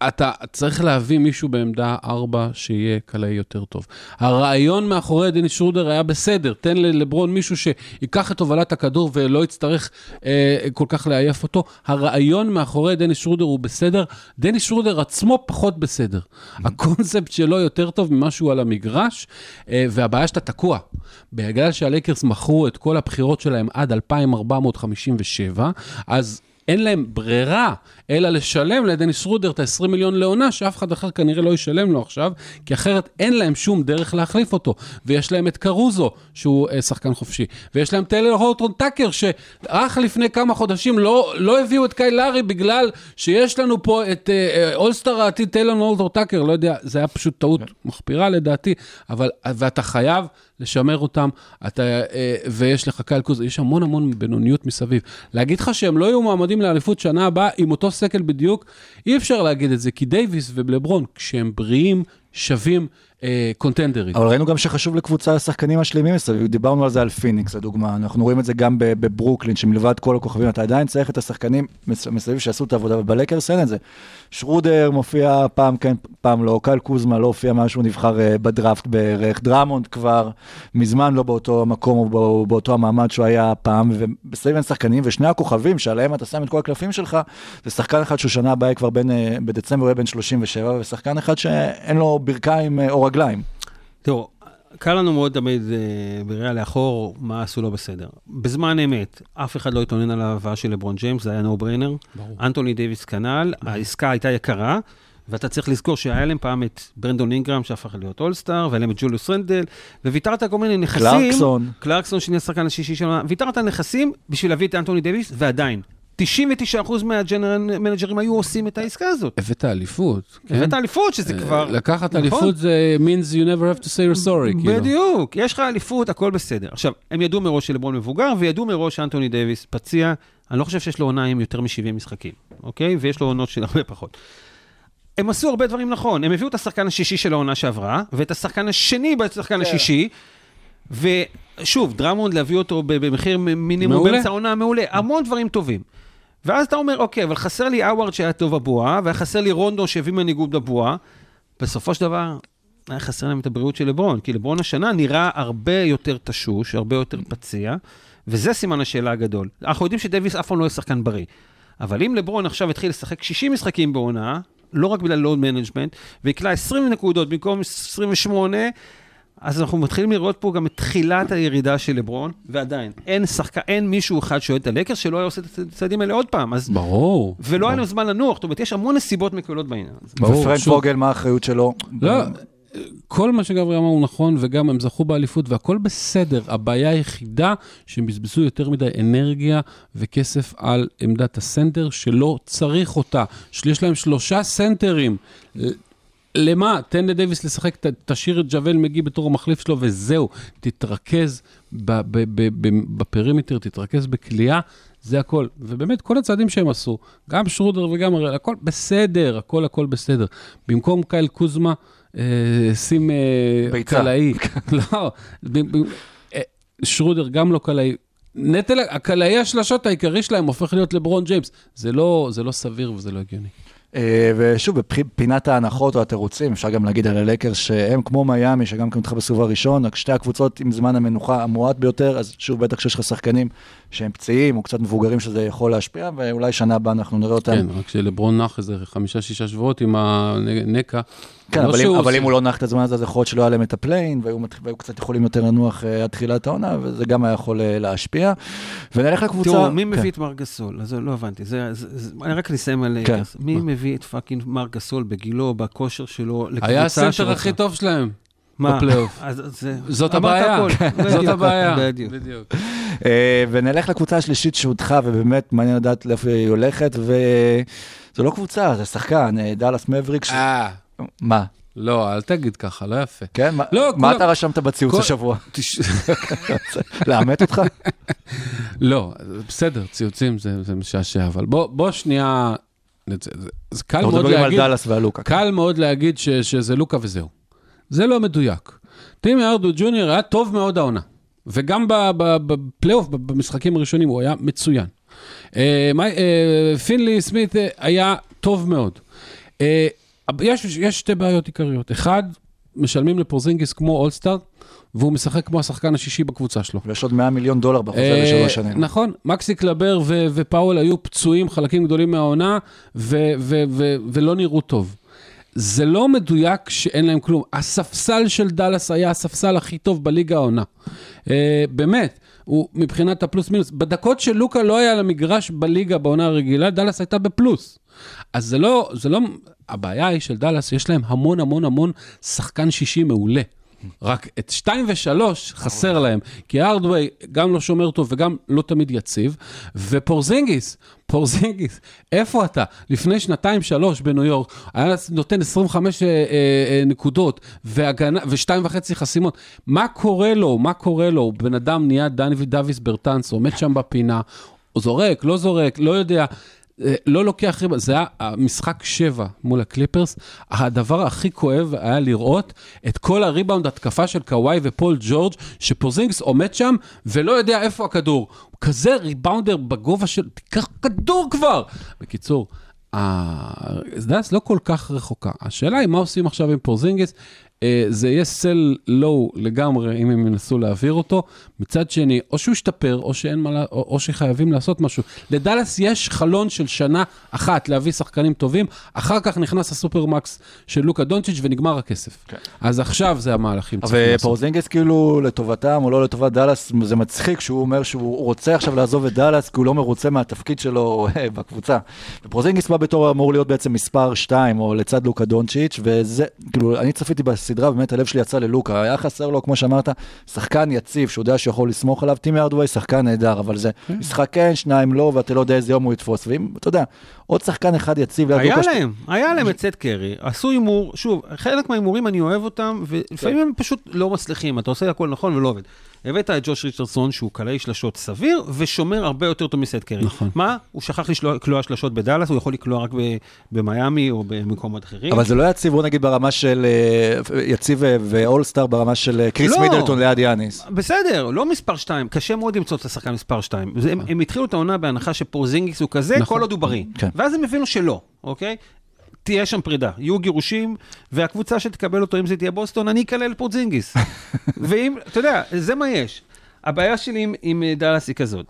אתה צריך להביא מישהו בעמדה ארבע שיהיה קלעי יותר טוב. הרעיון מאחורי דניס שרודר היה בסדר, תן ללברון מישהו שיקח את הובלת הכדור ולא יצטרך אה, כל כך לעייף אותו. הרעיון מאחורי דניס שרודר הוא בסדר, דניס שרודר עצמו פחות בסדר. הקונספט שלו יותר טוב ממה שהוא על המגרש, אה, והבעיה שאתה תקוע. בגלל שהלייקרס מכרו את כל הבחירות שלהם עד 2457, אז... אין להם ברירה אלא לשלם לדניס שרודר את ה-20 מיליון לעונה, שאף אחד אחר כנראה לא ישלם לו עכשיו, כי אחרת אין להם שום דרך להחליף אותו. ויש להם את קרוזו, שהוא אה, שחקן חופשי, ויש להם טיילר הורטון טאקר, שרק לפני כמה חודשים לא, לא הביאו את קייל לאורי בגלל שיש לנו פה את אה, אה, all-star העתיד טיילר הורטון טאקר, לא יודע, זה היה פשוט טעות מחפירה לדעתי, אבל, ואתה חייב לשמר אותם, אתה, אה, ויש לך קייל קוזמה, יש המון המון בינוניות מסביב. להגיד לך שהם לא יהיו מועמדים לאליפות שנה הבאה עם אותו סגל בדיוק, אי אפשר להגיד את זה, כי דייוויס ולברון, כשהם בריאים, שווים אה, קונטנדרים. אבל ראינו גם שחשוב לקבוצה השחקנים המשלימים מסביב, דיברנו על זה על פיניקס לדוגמה, אנחנו רואים את זה גם בברוקלין, שמלבד כל הכוכבים אתה עדיין צריך את השחקנים מס- מסביב שיעשו את העבודה, ובלייקרס אין את זה. שרודר מופיע פעם כן, פעם לא, קייל קוזמה לא הופיע מאז שהוא נבחר אה, בדראפט בערך, דרמונד כבר מזמן לא באותו מקום או בא- באותו המעמד שהוא היה פעם, ומסביב אין שחקנים, ושני הכוכבים שעליהם אתה שם את כל הקלפים שלך, זה שחקן אחד שהוא שנה הבאה כבר בין, אה, בדצמבר הוא יהיה בן 37, ושחקן אחד שאין לו ברכיים אה, או רגליים. תראו, קל לנו מאוד תמיד אה, בראייה לאחור מה עשו לא בסדר. בזמן אמת, אף אחד לא התלונן על ההבאה של לברון ג'יימס, זה היה no brainer. ברור. אנטוני דייוויס כנ"ל, העסקה הייתה יקרה, ואתה צריך לזכור שהיה להם פעם את ברנדון אינגרם שהפך להיות all-star, והיה להם את ג'וליוס רנדל, וויתרת על כל מיני נכסים. קלרקסון. קלרקסון, שנהיה השחקן השישי שלנו, ויתרת על נכסים בשביל להביא את אנטוני דייוויס, ועדיין, 99% מהג'נרל מנג'רים היו עושים את העסקה הזאת. הבאת אליפות, כן? הבאת אליפות, שזה אה, כבר... לקחת נכון. אליפות זה means you never have to say you're sorry, כאילו. בדיוק, יש לך אליפות, הכל בסדר. עכשיו, הם ידעו מראש שלברון מבוגר, וידעו מראש שאנטוני דייוויס פציע. אני לא חושב שיש לו עונה עם יותר מ-70 משחקים, אוקיי? ויש לו עונות של הרבה פחות. הם עשו הרבה דברים נכון, הם הביאו את השחקן השישי של העונה שעברה, ואת השחקן השני בשחקן השישי, ושוב, דרמונד להביא אותו במחיר מינימום מעולה. באמצע העונה מעולה, המון דברים טובים. ואז אתה אומר, אוקיי, אבל חסר לי הווארד שהיה טוב בבועה, והיה חסר לי רונדו שהביא מנהיגות בבועה. בסופו של דבר, היה חסר להם את הבריאות של לברון, כי לברון השנה נראה הרבה יותר תשוש, הרבה יותר פציע, וזה סימן השאלה הגדול. אנחנו יודעים שדייוויס אף פעם לא יהיה שחקן בריא. אבל אם לברון עכשיו יתחיל לשחק 60 משחקים בעונה, לא רק בגלל load management, ויקלע 20 נקודות במקום 28, אז אנחנו מתחילים לראות פה גם את תחילת הירידה של לברון, ועדיין, אין שחקן, אין מישהו אחד שאוהד את הלייקרס שלא היה עושה את הצעדים האלה עוד פעם, אז... ברור. ולא היה להם זמן לנוח, זאת אומרת, יש המון נסיבות מקבילות בעניין הזה. ברור, ופרנק שוב. פוגל, מה האחריות שלו? לא, כל מה שגברי אמר הוא נכון, וגם הם זכו באליפות והכל בסדר. הבעיה היחידה שהם בזבזו יותר מדי אנרגיה וכסף על עמדת הסנטר שלא צריך אותה. יש להם שלושה סנטרים. למה? תן לדייוויס לשחק, ת- תשאיר את ג'וול מגי בתור המחליף שלו וזהו. תתרכז ב- ב- ב- ב- ב perimeter, תתרכז בקליעה, זה הכל. ובאמת, כל הצעדים שהם עשו, גם שרודר וגם הראל, הכל בסדר, הכל הכל בסדר. במקום קייל קוזמה, אה, שים אה. קלעי. לא, אה, שרודר גם לא קלעי. נטל, הקלעי השלשות העיקרי שלהם הופך להיות לברון ג'יימס. זה לא, זה לא סביר וזה לא הגיוני. אה, ושוב, בפינת ההנחות או התירוצים, אפשר גם להגיד על הלקרס שהם כמו מיאמי, שגם כן בסיבוב הראשון, רק שתי הקבוצות עם זמן המנוחה המועט ביותר, אז שוב, בטח כשיש לך שחקנים שהם פצועים או קצת מבוגרים שזה יכול להשפיע, ואולי שנה הבאה אנחנו נראה אותם. כן, רק שלברון נח איזה חמישה-שישה שבועות עם הנקע. כן, לא אבל, אם, אבל אם הוא לא נח את הזמן הזה, אז יכול להיות שלא היה להם את ה play-in, והיו, מת- והיו קצת יכולים יותר לנוח אה, עד תחילת העונה, וזה גם היה יכול אה, להשפיע. ונלך לקבוצה... תראו, מי כן. מביא את מארק גסול? אז לא הבנתי, זה, זה, זה, אני רק נסיים על כן. מי מביא את פאקינג מר גסול בגילו, בכושר שלו, לקבוצה היה הסנטר? הכי טוב שלהם. מה? בפלייאוף. זאת הבעיה. זאת הבעיה. בדיוק. אה, ונלך לקבוצה השלישית שהודחה, ובאמת מעניין לדעת לאיפה היא הולכת, וזו לא קבוצה, זה שחקן, אה, דאלאס מבריק. אה, מה? לא, אל תגיד ככה, לא יפה. כן? מה- לא, מה אתה רשמת בציוץ השבוע? לאמת אותך? לא, בסדר, ציוצים זה זה משעשע, אבל בוא שנייה, זה- זה- זה קל אנחנו מאוד מדברים על להגיד, דאלאס והלוקה. קל מאוד להגיד ש- שזה לוקה וזהו. זה לא מדויק. טימי ארדו ג'וניור היה טוב מאוד העונה, וגם בפלייאוף, במשחקים הראשונים, הוא היה מצוין. אה, מי- אה, פינלי סמית אה, היה טוב מאוד. יש, יש שתי בעיות עיקריות. אחד, משלמים לפורזינגיס כמו אולסטאר, והוא משחק כמו השחקן השישי בקבוצה שלו. ויש עוד 100 מיליון דולר בחוזה אה, לשלוש שנים. נכון, מקסי קלבר ו- ופאול היו פצועים חלקים גדולים מהעונה, ו- ו- ו- ולא נראו טוב. זה לא מדויק שאין להם כלום. הספסל של דאלאס היה הספסל הכי טוב בליגה העונה. אה, באמת, הוא מבחינת הפלוס מינוס. בדקות של לוקה לא היה למגרש בליגה בעונה הרגילה, דאלאס הייתה בפלוס. אז זה לא, זה לא, הבעיה היא של דאלאס, יש להם המון המון המון שחקן שישי מעולה. רק את 2 ו-3 חסר להם, כי הארדווי גם לא שומר טוב וגם לא תמיד יציב, ופורזינגיס, פורזינגיס, איפה אתה? לפני שנתיים-שלוש בניו יורק, היה נותן 25 אה, אה, אה, נקודות והגנה, ושתיים וחצי חסימות. מה קורה לו? מה קורה לו? בן אדם נהיה דני דוויס ברטנס, עומד שם בפינה, זורק, לא זורק, לא יודע. אה, לא לוקח ריבאונד, זה היה המשחק שבע מול הקליפרס. הדבר הכי כואב היה לראות את כל הריבאונד התקפה של קוואי ופול ג'ורג', שפוזינגס עומד שם ולא יודע איפה הכדור. הוא כזה ריבאונדר בגובה של, תיקח כדור כבר! בקיצור, דאס לא כל כך רחוקה. השאלה היא מה עושים עכשיו עם פורזינגיס. אה, זה יהיה סל לואו לגמרי אם הם ינסו להעביר אותו. מצד שני, או שהוא ישתפר, או שאין מה, או, או שחייבים לעשות משהו. לדאלאס יש חלון של שנה אחת להביא שחקנים טובים, אחר כך נכנס הסופרמקס של לוקה דונצ'יץ' ונגמר הכסף. כן. אז עכשיו זה המהלכים שצריכים לעשות. ופורזינגיס כאילו לטובתם או לא לטובת דאלאס, זה מצחיק שהוא אומר שהוא רוצה עכשיו לעזוב את דאלאס כי הוא לא מרוצה מהתפקיד שלו אה, בקבוצה. ופורזינגיס בא בתור אמור להיות בעצם מספר 2 או לצד לוקה דונצ'יץ' וזה, כאילו, אני צפיתי בסדרה, באמת הלב שלי יצא ללוקה, היה חסר לו, כמו שאמרת, שחקן יציב, שהוא יודע שיכול לסמוך עליו, טימי ארדווי שחקן נהדר, אבל זה משחק כן, שניים לא, ואתה לא יודע איזה יום הוא יתפוס, ואם, אתה יודע, עוד שחקן אחד יציב ליד היה לוקה, להם, היה להם את סט קרי, עשו הימור, שוב, חלק מההימורים אני אוהב אותם, ולפעמים הם פשוט לא מצליחים, אתה עושה הכל נכון ולא עובד. הבאת את ג'וש ריצ'רסון, שהוא קלעי שלשות סביר, ושומר הרבה יותר טוב מסט קרי. נכון. מה? הוא שכח לקלוע שלשות בדאלאס, הוא יכול לקלוע רק במיאמי או במקומות אחרים. אבל זה לא יציב, בוא נגיד ברמה של אה, יציב ו- ואולסטאר ברמה של אה, קריס לא. מידלטון ליד יאניס. בסדר, לא מספר 2, קשה מאוד למצוא את השחקן מספר 2. הם, הם התחילו את העונה בהנחה שפורזינגיס הוא כזה, נכון. כל עוד הוא בריא. כן. ואז הם הבינו שלא, אוקיי? תהיה שם פרידה, יהיו גירושים, והקבוצה שתקבל אותו, אם זה תהיה בוסטון, אני אקלל פורזינגיס. ואם, אתה יודע, זה מה יש. הבעיה שלי עם, עם דאלאס היא כזאת,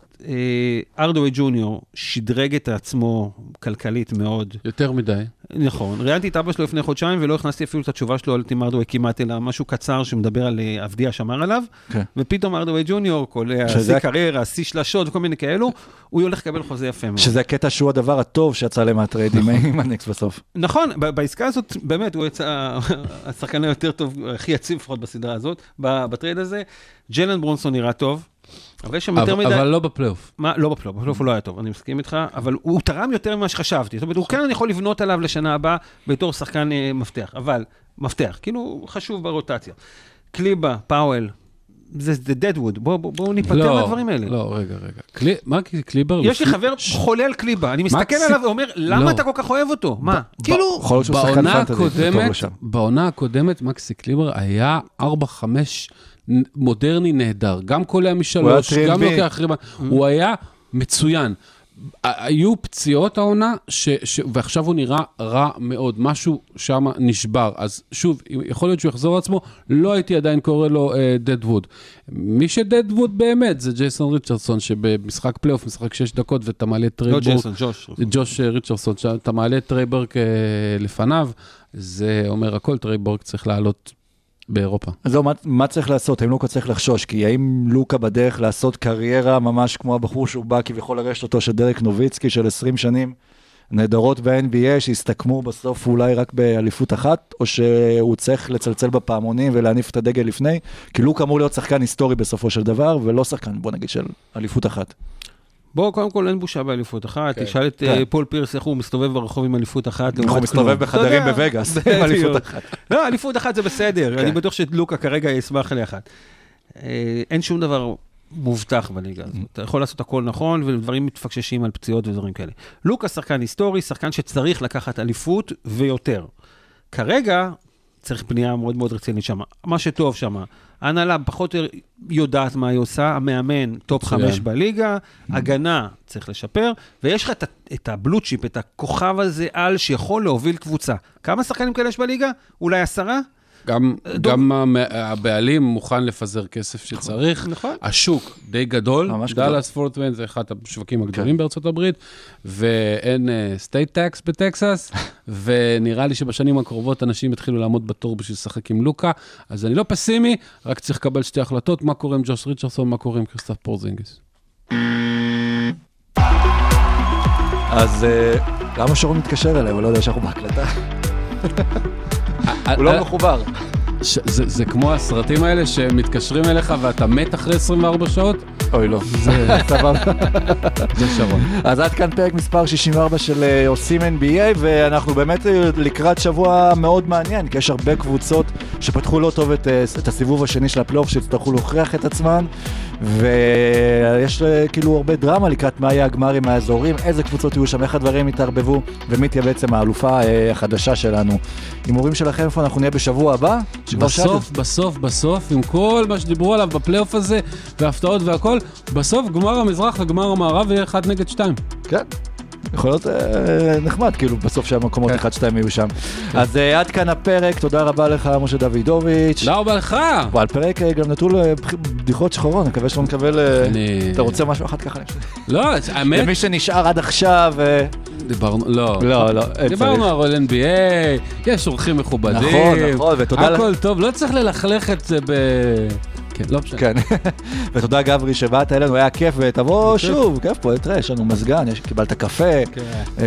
ארדווי ג'וניור שדרג את עצמו כלכלית מאוד, יותר מדי. נכון, ראיינתי את אבא שלו לפני חודשיים ולא הכנסתי אפילו את התשובה שלו על טים ארדווי כמעט, אלא משהו קצר שמדבר על אה, עבדיה שמר עליו, כן. ופתאום ארדווי ג'וניור, קולע שזה- שיא קריירה, שיא שלשות וכל מיני כאלו, הוא הולך לקבל חוזה יפה מאוד. שזה הקטע שהוא הדבר הטוב שיצא להם מהטריידים עם הניקס בסוף. נכון, בעסקה הזאת, באמת, הוא יצא השחקן היותר טוב, הכי יציב לפחות בסדרה הזאת, בטרייד הזה. ג'לן ברונסון נראה טוב, אבל יש שם יותר מדי... אבל לא בפלייאוף. מה, לא בפלייאוף, בפלייאוף הוא לא היה טוב, אני מסכים איתך, אבל הוא תרם יותר ממה שחשבתי. זאת אומרת, הוא כן, אני יכול לבנות עליו לשנה הבאה בתור שחקן אה, מפתח, אבל, מפתח, כאילו, חשוב ברוטציה. קליבר, פאוול, זה זה דדווד, בואו בוא, בואו ניפטר לא, מהדברים האלה. לא, רגע, רגע. קלי, מה קליבר? יש לי חבר ש- חולה על קליבה, אני מסתכל עליו ואומר, למה לא. אתה כל כך אוהב אותו? מה? כאילו, בעונה הקודמת. בעונה הקודמת מקסי קליבר היה 4-5 נ- מודרני נהדר, גם קולע משלוש, גם 3B. לוקח ריבה, הוא היה מצוין. היו פציעות העונה, ש, ש, ועכשיו הוא נראה רע מאוד, משהו שם נשבר. אז שוב, יכול להיות שהוא יחזור לעצמו, לא הייתי עדיין קורא לו דדווד. מי שדדווד באמת זה ג'ייסון ריצ'רסון, שבמשחק פלייאוף משחק 6 דקות ואתה מעלה את לא טריי בורק. ג'ייסון, ג'וש. ג'וש ריצ'רסון, שאתה מעלה את טריי בורק אה, לפניו, זה אומר הכל, טריי בורק צריך לעלות באירופה. אז זהו, מה, מה צריך לעשות? האם לוקה צריך לחשוש? כי האם לוקה בדרך לעשות קריירה ממש כמו הבחור שהוא בא כביכול לרשת אותו של דרק נוביצקי של 20 שנים? נהדרות ב-NBA שהסתכמו בסוף אולי רק באליפות אחת, או שהוא צריך לצלצל בפעמונים ולהניף את הדגל לפני, כי לוק אמור להיות שחקן היסטורי בסופו של דבר, ולא שחקן, בוא נגיד, של אליפות אחת. בוא, קודם כל אין בושה באליפות אחת, כן. תשאל את כן. אה, פול פירס איך הוא מסתובב ברחוב עם אליפות אחת. איך הוא מסתובב. בחדרים בווגאס, עם. אליפות אחת. לא, אליפות אחת זה בסדר, כן. אני בטוח שלוקה כרגע ישמח לאחת. אה, אין שום דבר מובטח בליגה הזאת. אתה יכול לעשות הכל נכון, ודברים מתפקששים על פציעות ודברים כאלה. לוקה שחקן היסטורי, שחקן שצריך לקחת אליפות ויותר. כרגע צריך בנייה מאוד מאוד רצינית שם. מה שטוב שם, ההנהלה פחות או יודעת מה היא עושה, המאמן top. חמש בליגה, הגנה צריך לשפר, ויש לך את, את ה blue chip, את הכוכב הזה על שיכול להוביל קבוצה. כמה שחקנים כאלה יש בליגה? אולי עשרה? גם, דוב- גם הבעלים מוכן לפזר כסף שצריך. נכון. השוק די גדול, ממש גדול. דאלאס פורט וורת' זה אחד השווקים הגדולים בארצות הברית, ואין state tax בטקסס, ונראה לי שבשנים הקרובות אנשים יתחילו לעמוד בתור בשביל לשחק עם לוקה, אז אני לא פסימי, רק צריך לקבל שתי החלטות, מה קורה עם ג'וש ריצ'רסון, מה קורה עם קריסטף פורזינגיס. אז אה, למה שרון מתקשר אליי? הוא לא יודע שאנחנו בהקלטה. הוא לא מחובר. ש- זה, זה כמו הסרטים האלה שמתקשרים אליך ואתה מת אחרי 24 שעות? אוי, לא. זה, סבבה. זה שרון. אז עד כאן פרק מספר 64 של אה, עושים NBA, ואנחנו באמת אה, לקראת שבוע מאוד מעניין, כי יש הרבה קבוצות שפתחו לא טוב את, אה, את הסיבוב השני של הפלייאוף, שיצטרכו להוכיח את עצמן, ויש אה, כאילו הרבה דרמה לקראת מה יהיה הגמרים מהאזורים, איזה קבוצות יהיו שם, איך הדברים יתערבבו, ומי תהיה בעצם האלופה אה, החדשה שלנו. הימורים שלכם איפה אנחנו נהיה בשבוע הבא? בסוף, בסוף, בסוף, עם כל מה שדיברו עליו בפלייאוף הזה, והפתעות והכל, בסוף גמר המזרח וגמר המערב יהיה אחד נגד שתיים. כן. יכול להיות אה, נחמד, כאילו, בסוף שהמקומות 1-2 יהיו שם. אז אה, עד כאן הפרק, תודה רבה לך, משה דוידוביץ'. תודה רבה לך! ועל פרק אה, גם נטול בדיחות שחורות, אני מקווה שלא נקבל... אני- אתה רוצה משהו אחד ככה? לא, האמת, למי שנשאר עד עכשיו... דיברנו, לא. לא, לא, דיברנו צריך. על NBA, יש אורחים מכובדים. נכון, נכון, ותודה לך. הכל טוב, לא צריך ללכלך את זה ב... כן, לא משנה. כן, ותודה גברי שבאת אלינו, היה כיף, ותבוא. שוב, כיף פה, תראה, יש לנו מזגן, יש- קיבלת קפה, כן. אה,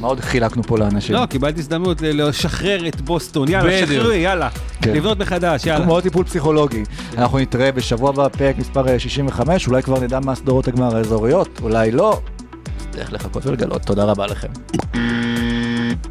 מה עוד חילקנו פה לאנשים? לא, קיבלתי הזדמנות לשחרר את בוסטון, יאללה. שחררו, יאללה. כן. לבנות מחדש, יאללה. כמו טיפול פסיכולוגי. אנחנו נתראה בשבוע הבא, פרק מספר אה, 65, אולי כבר נדע מה סדרות הגמר האזוריות, אולי לא. צריך לחכות ולגלות. תודה רבה לכם.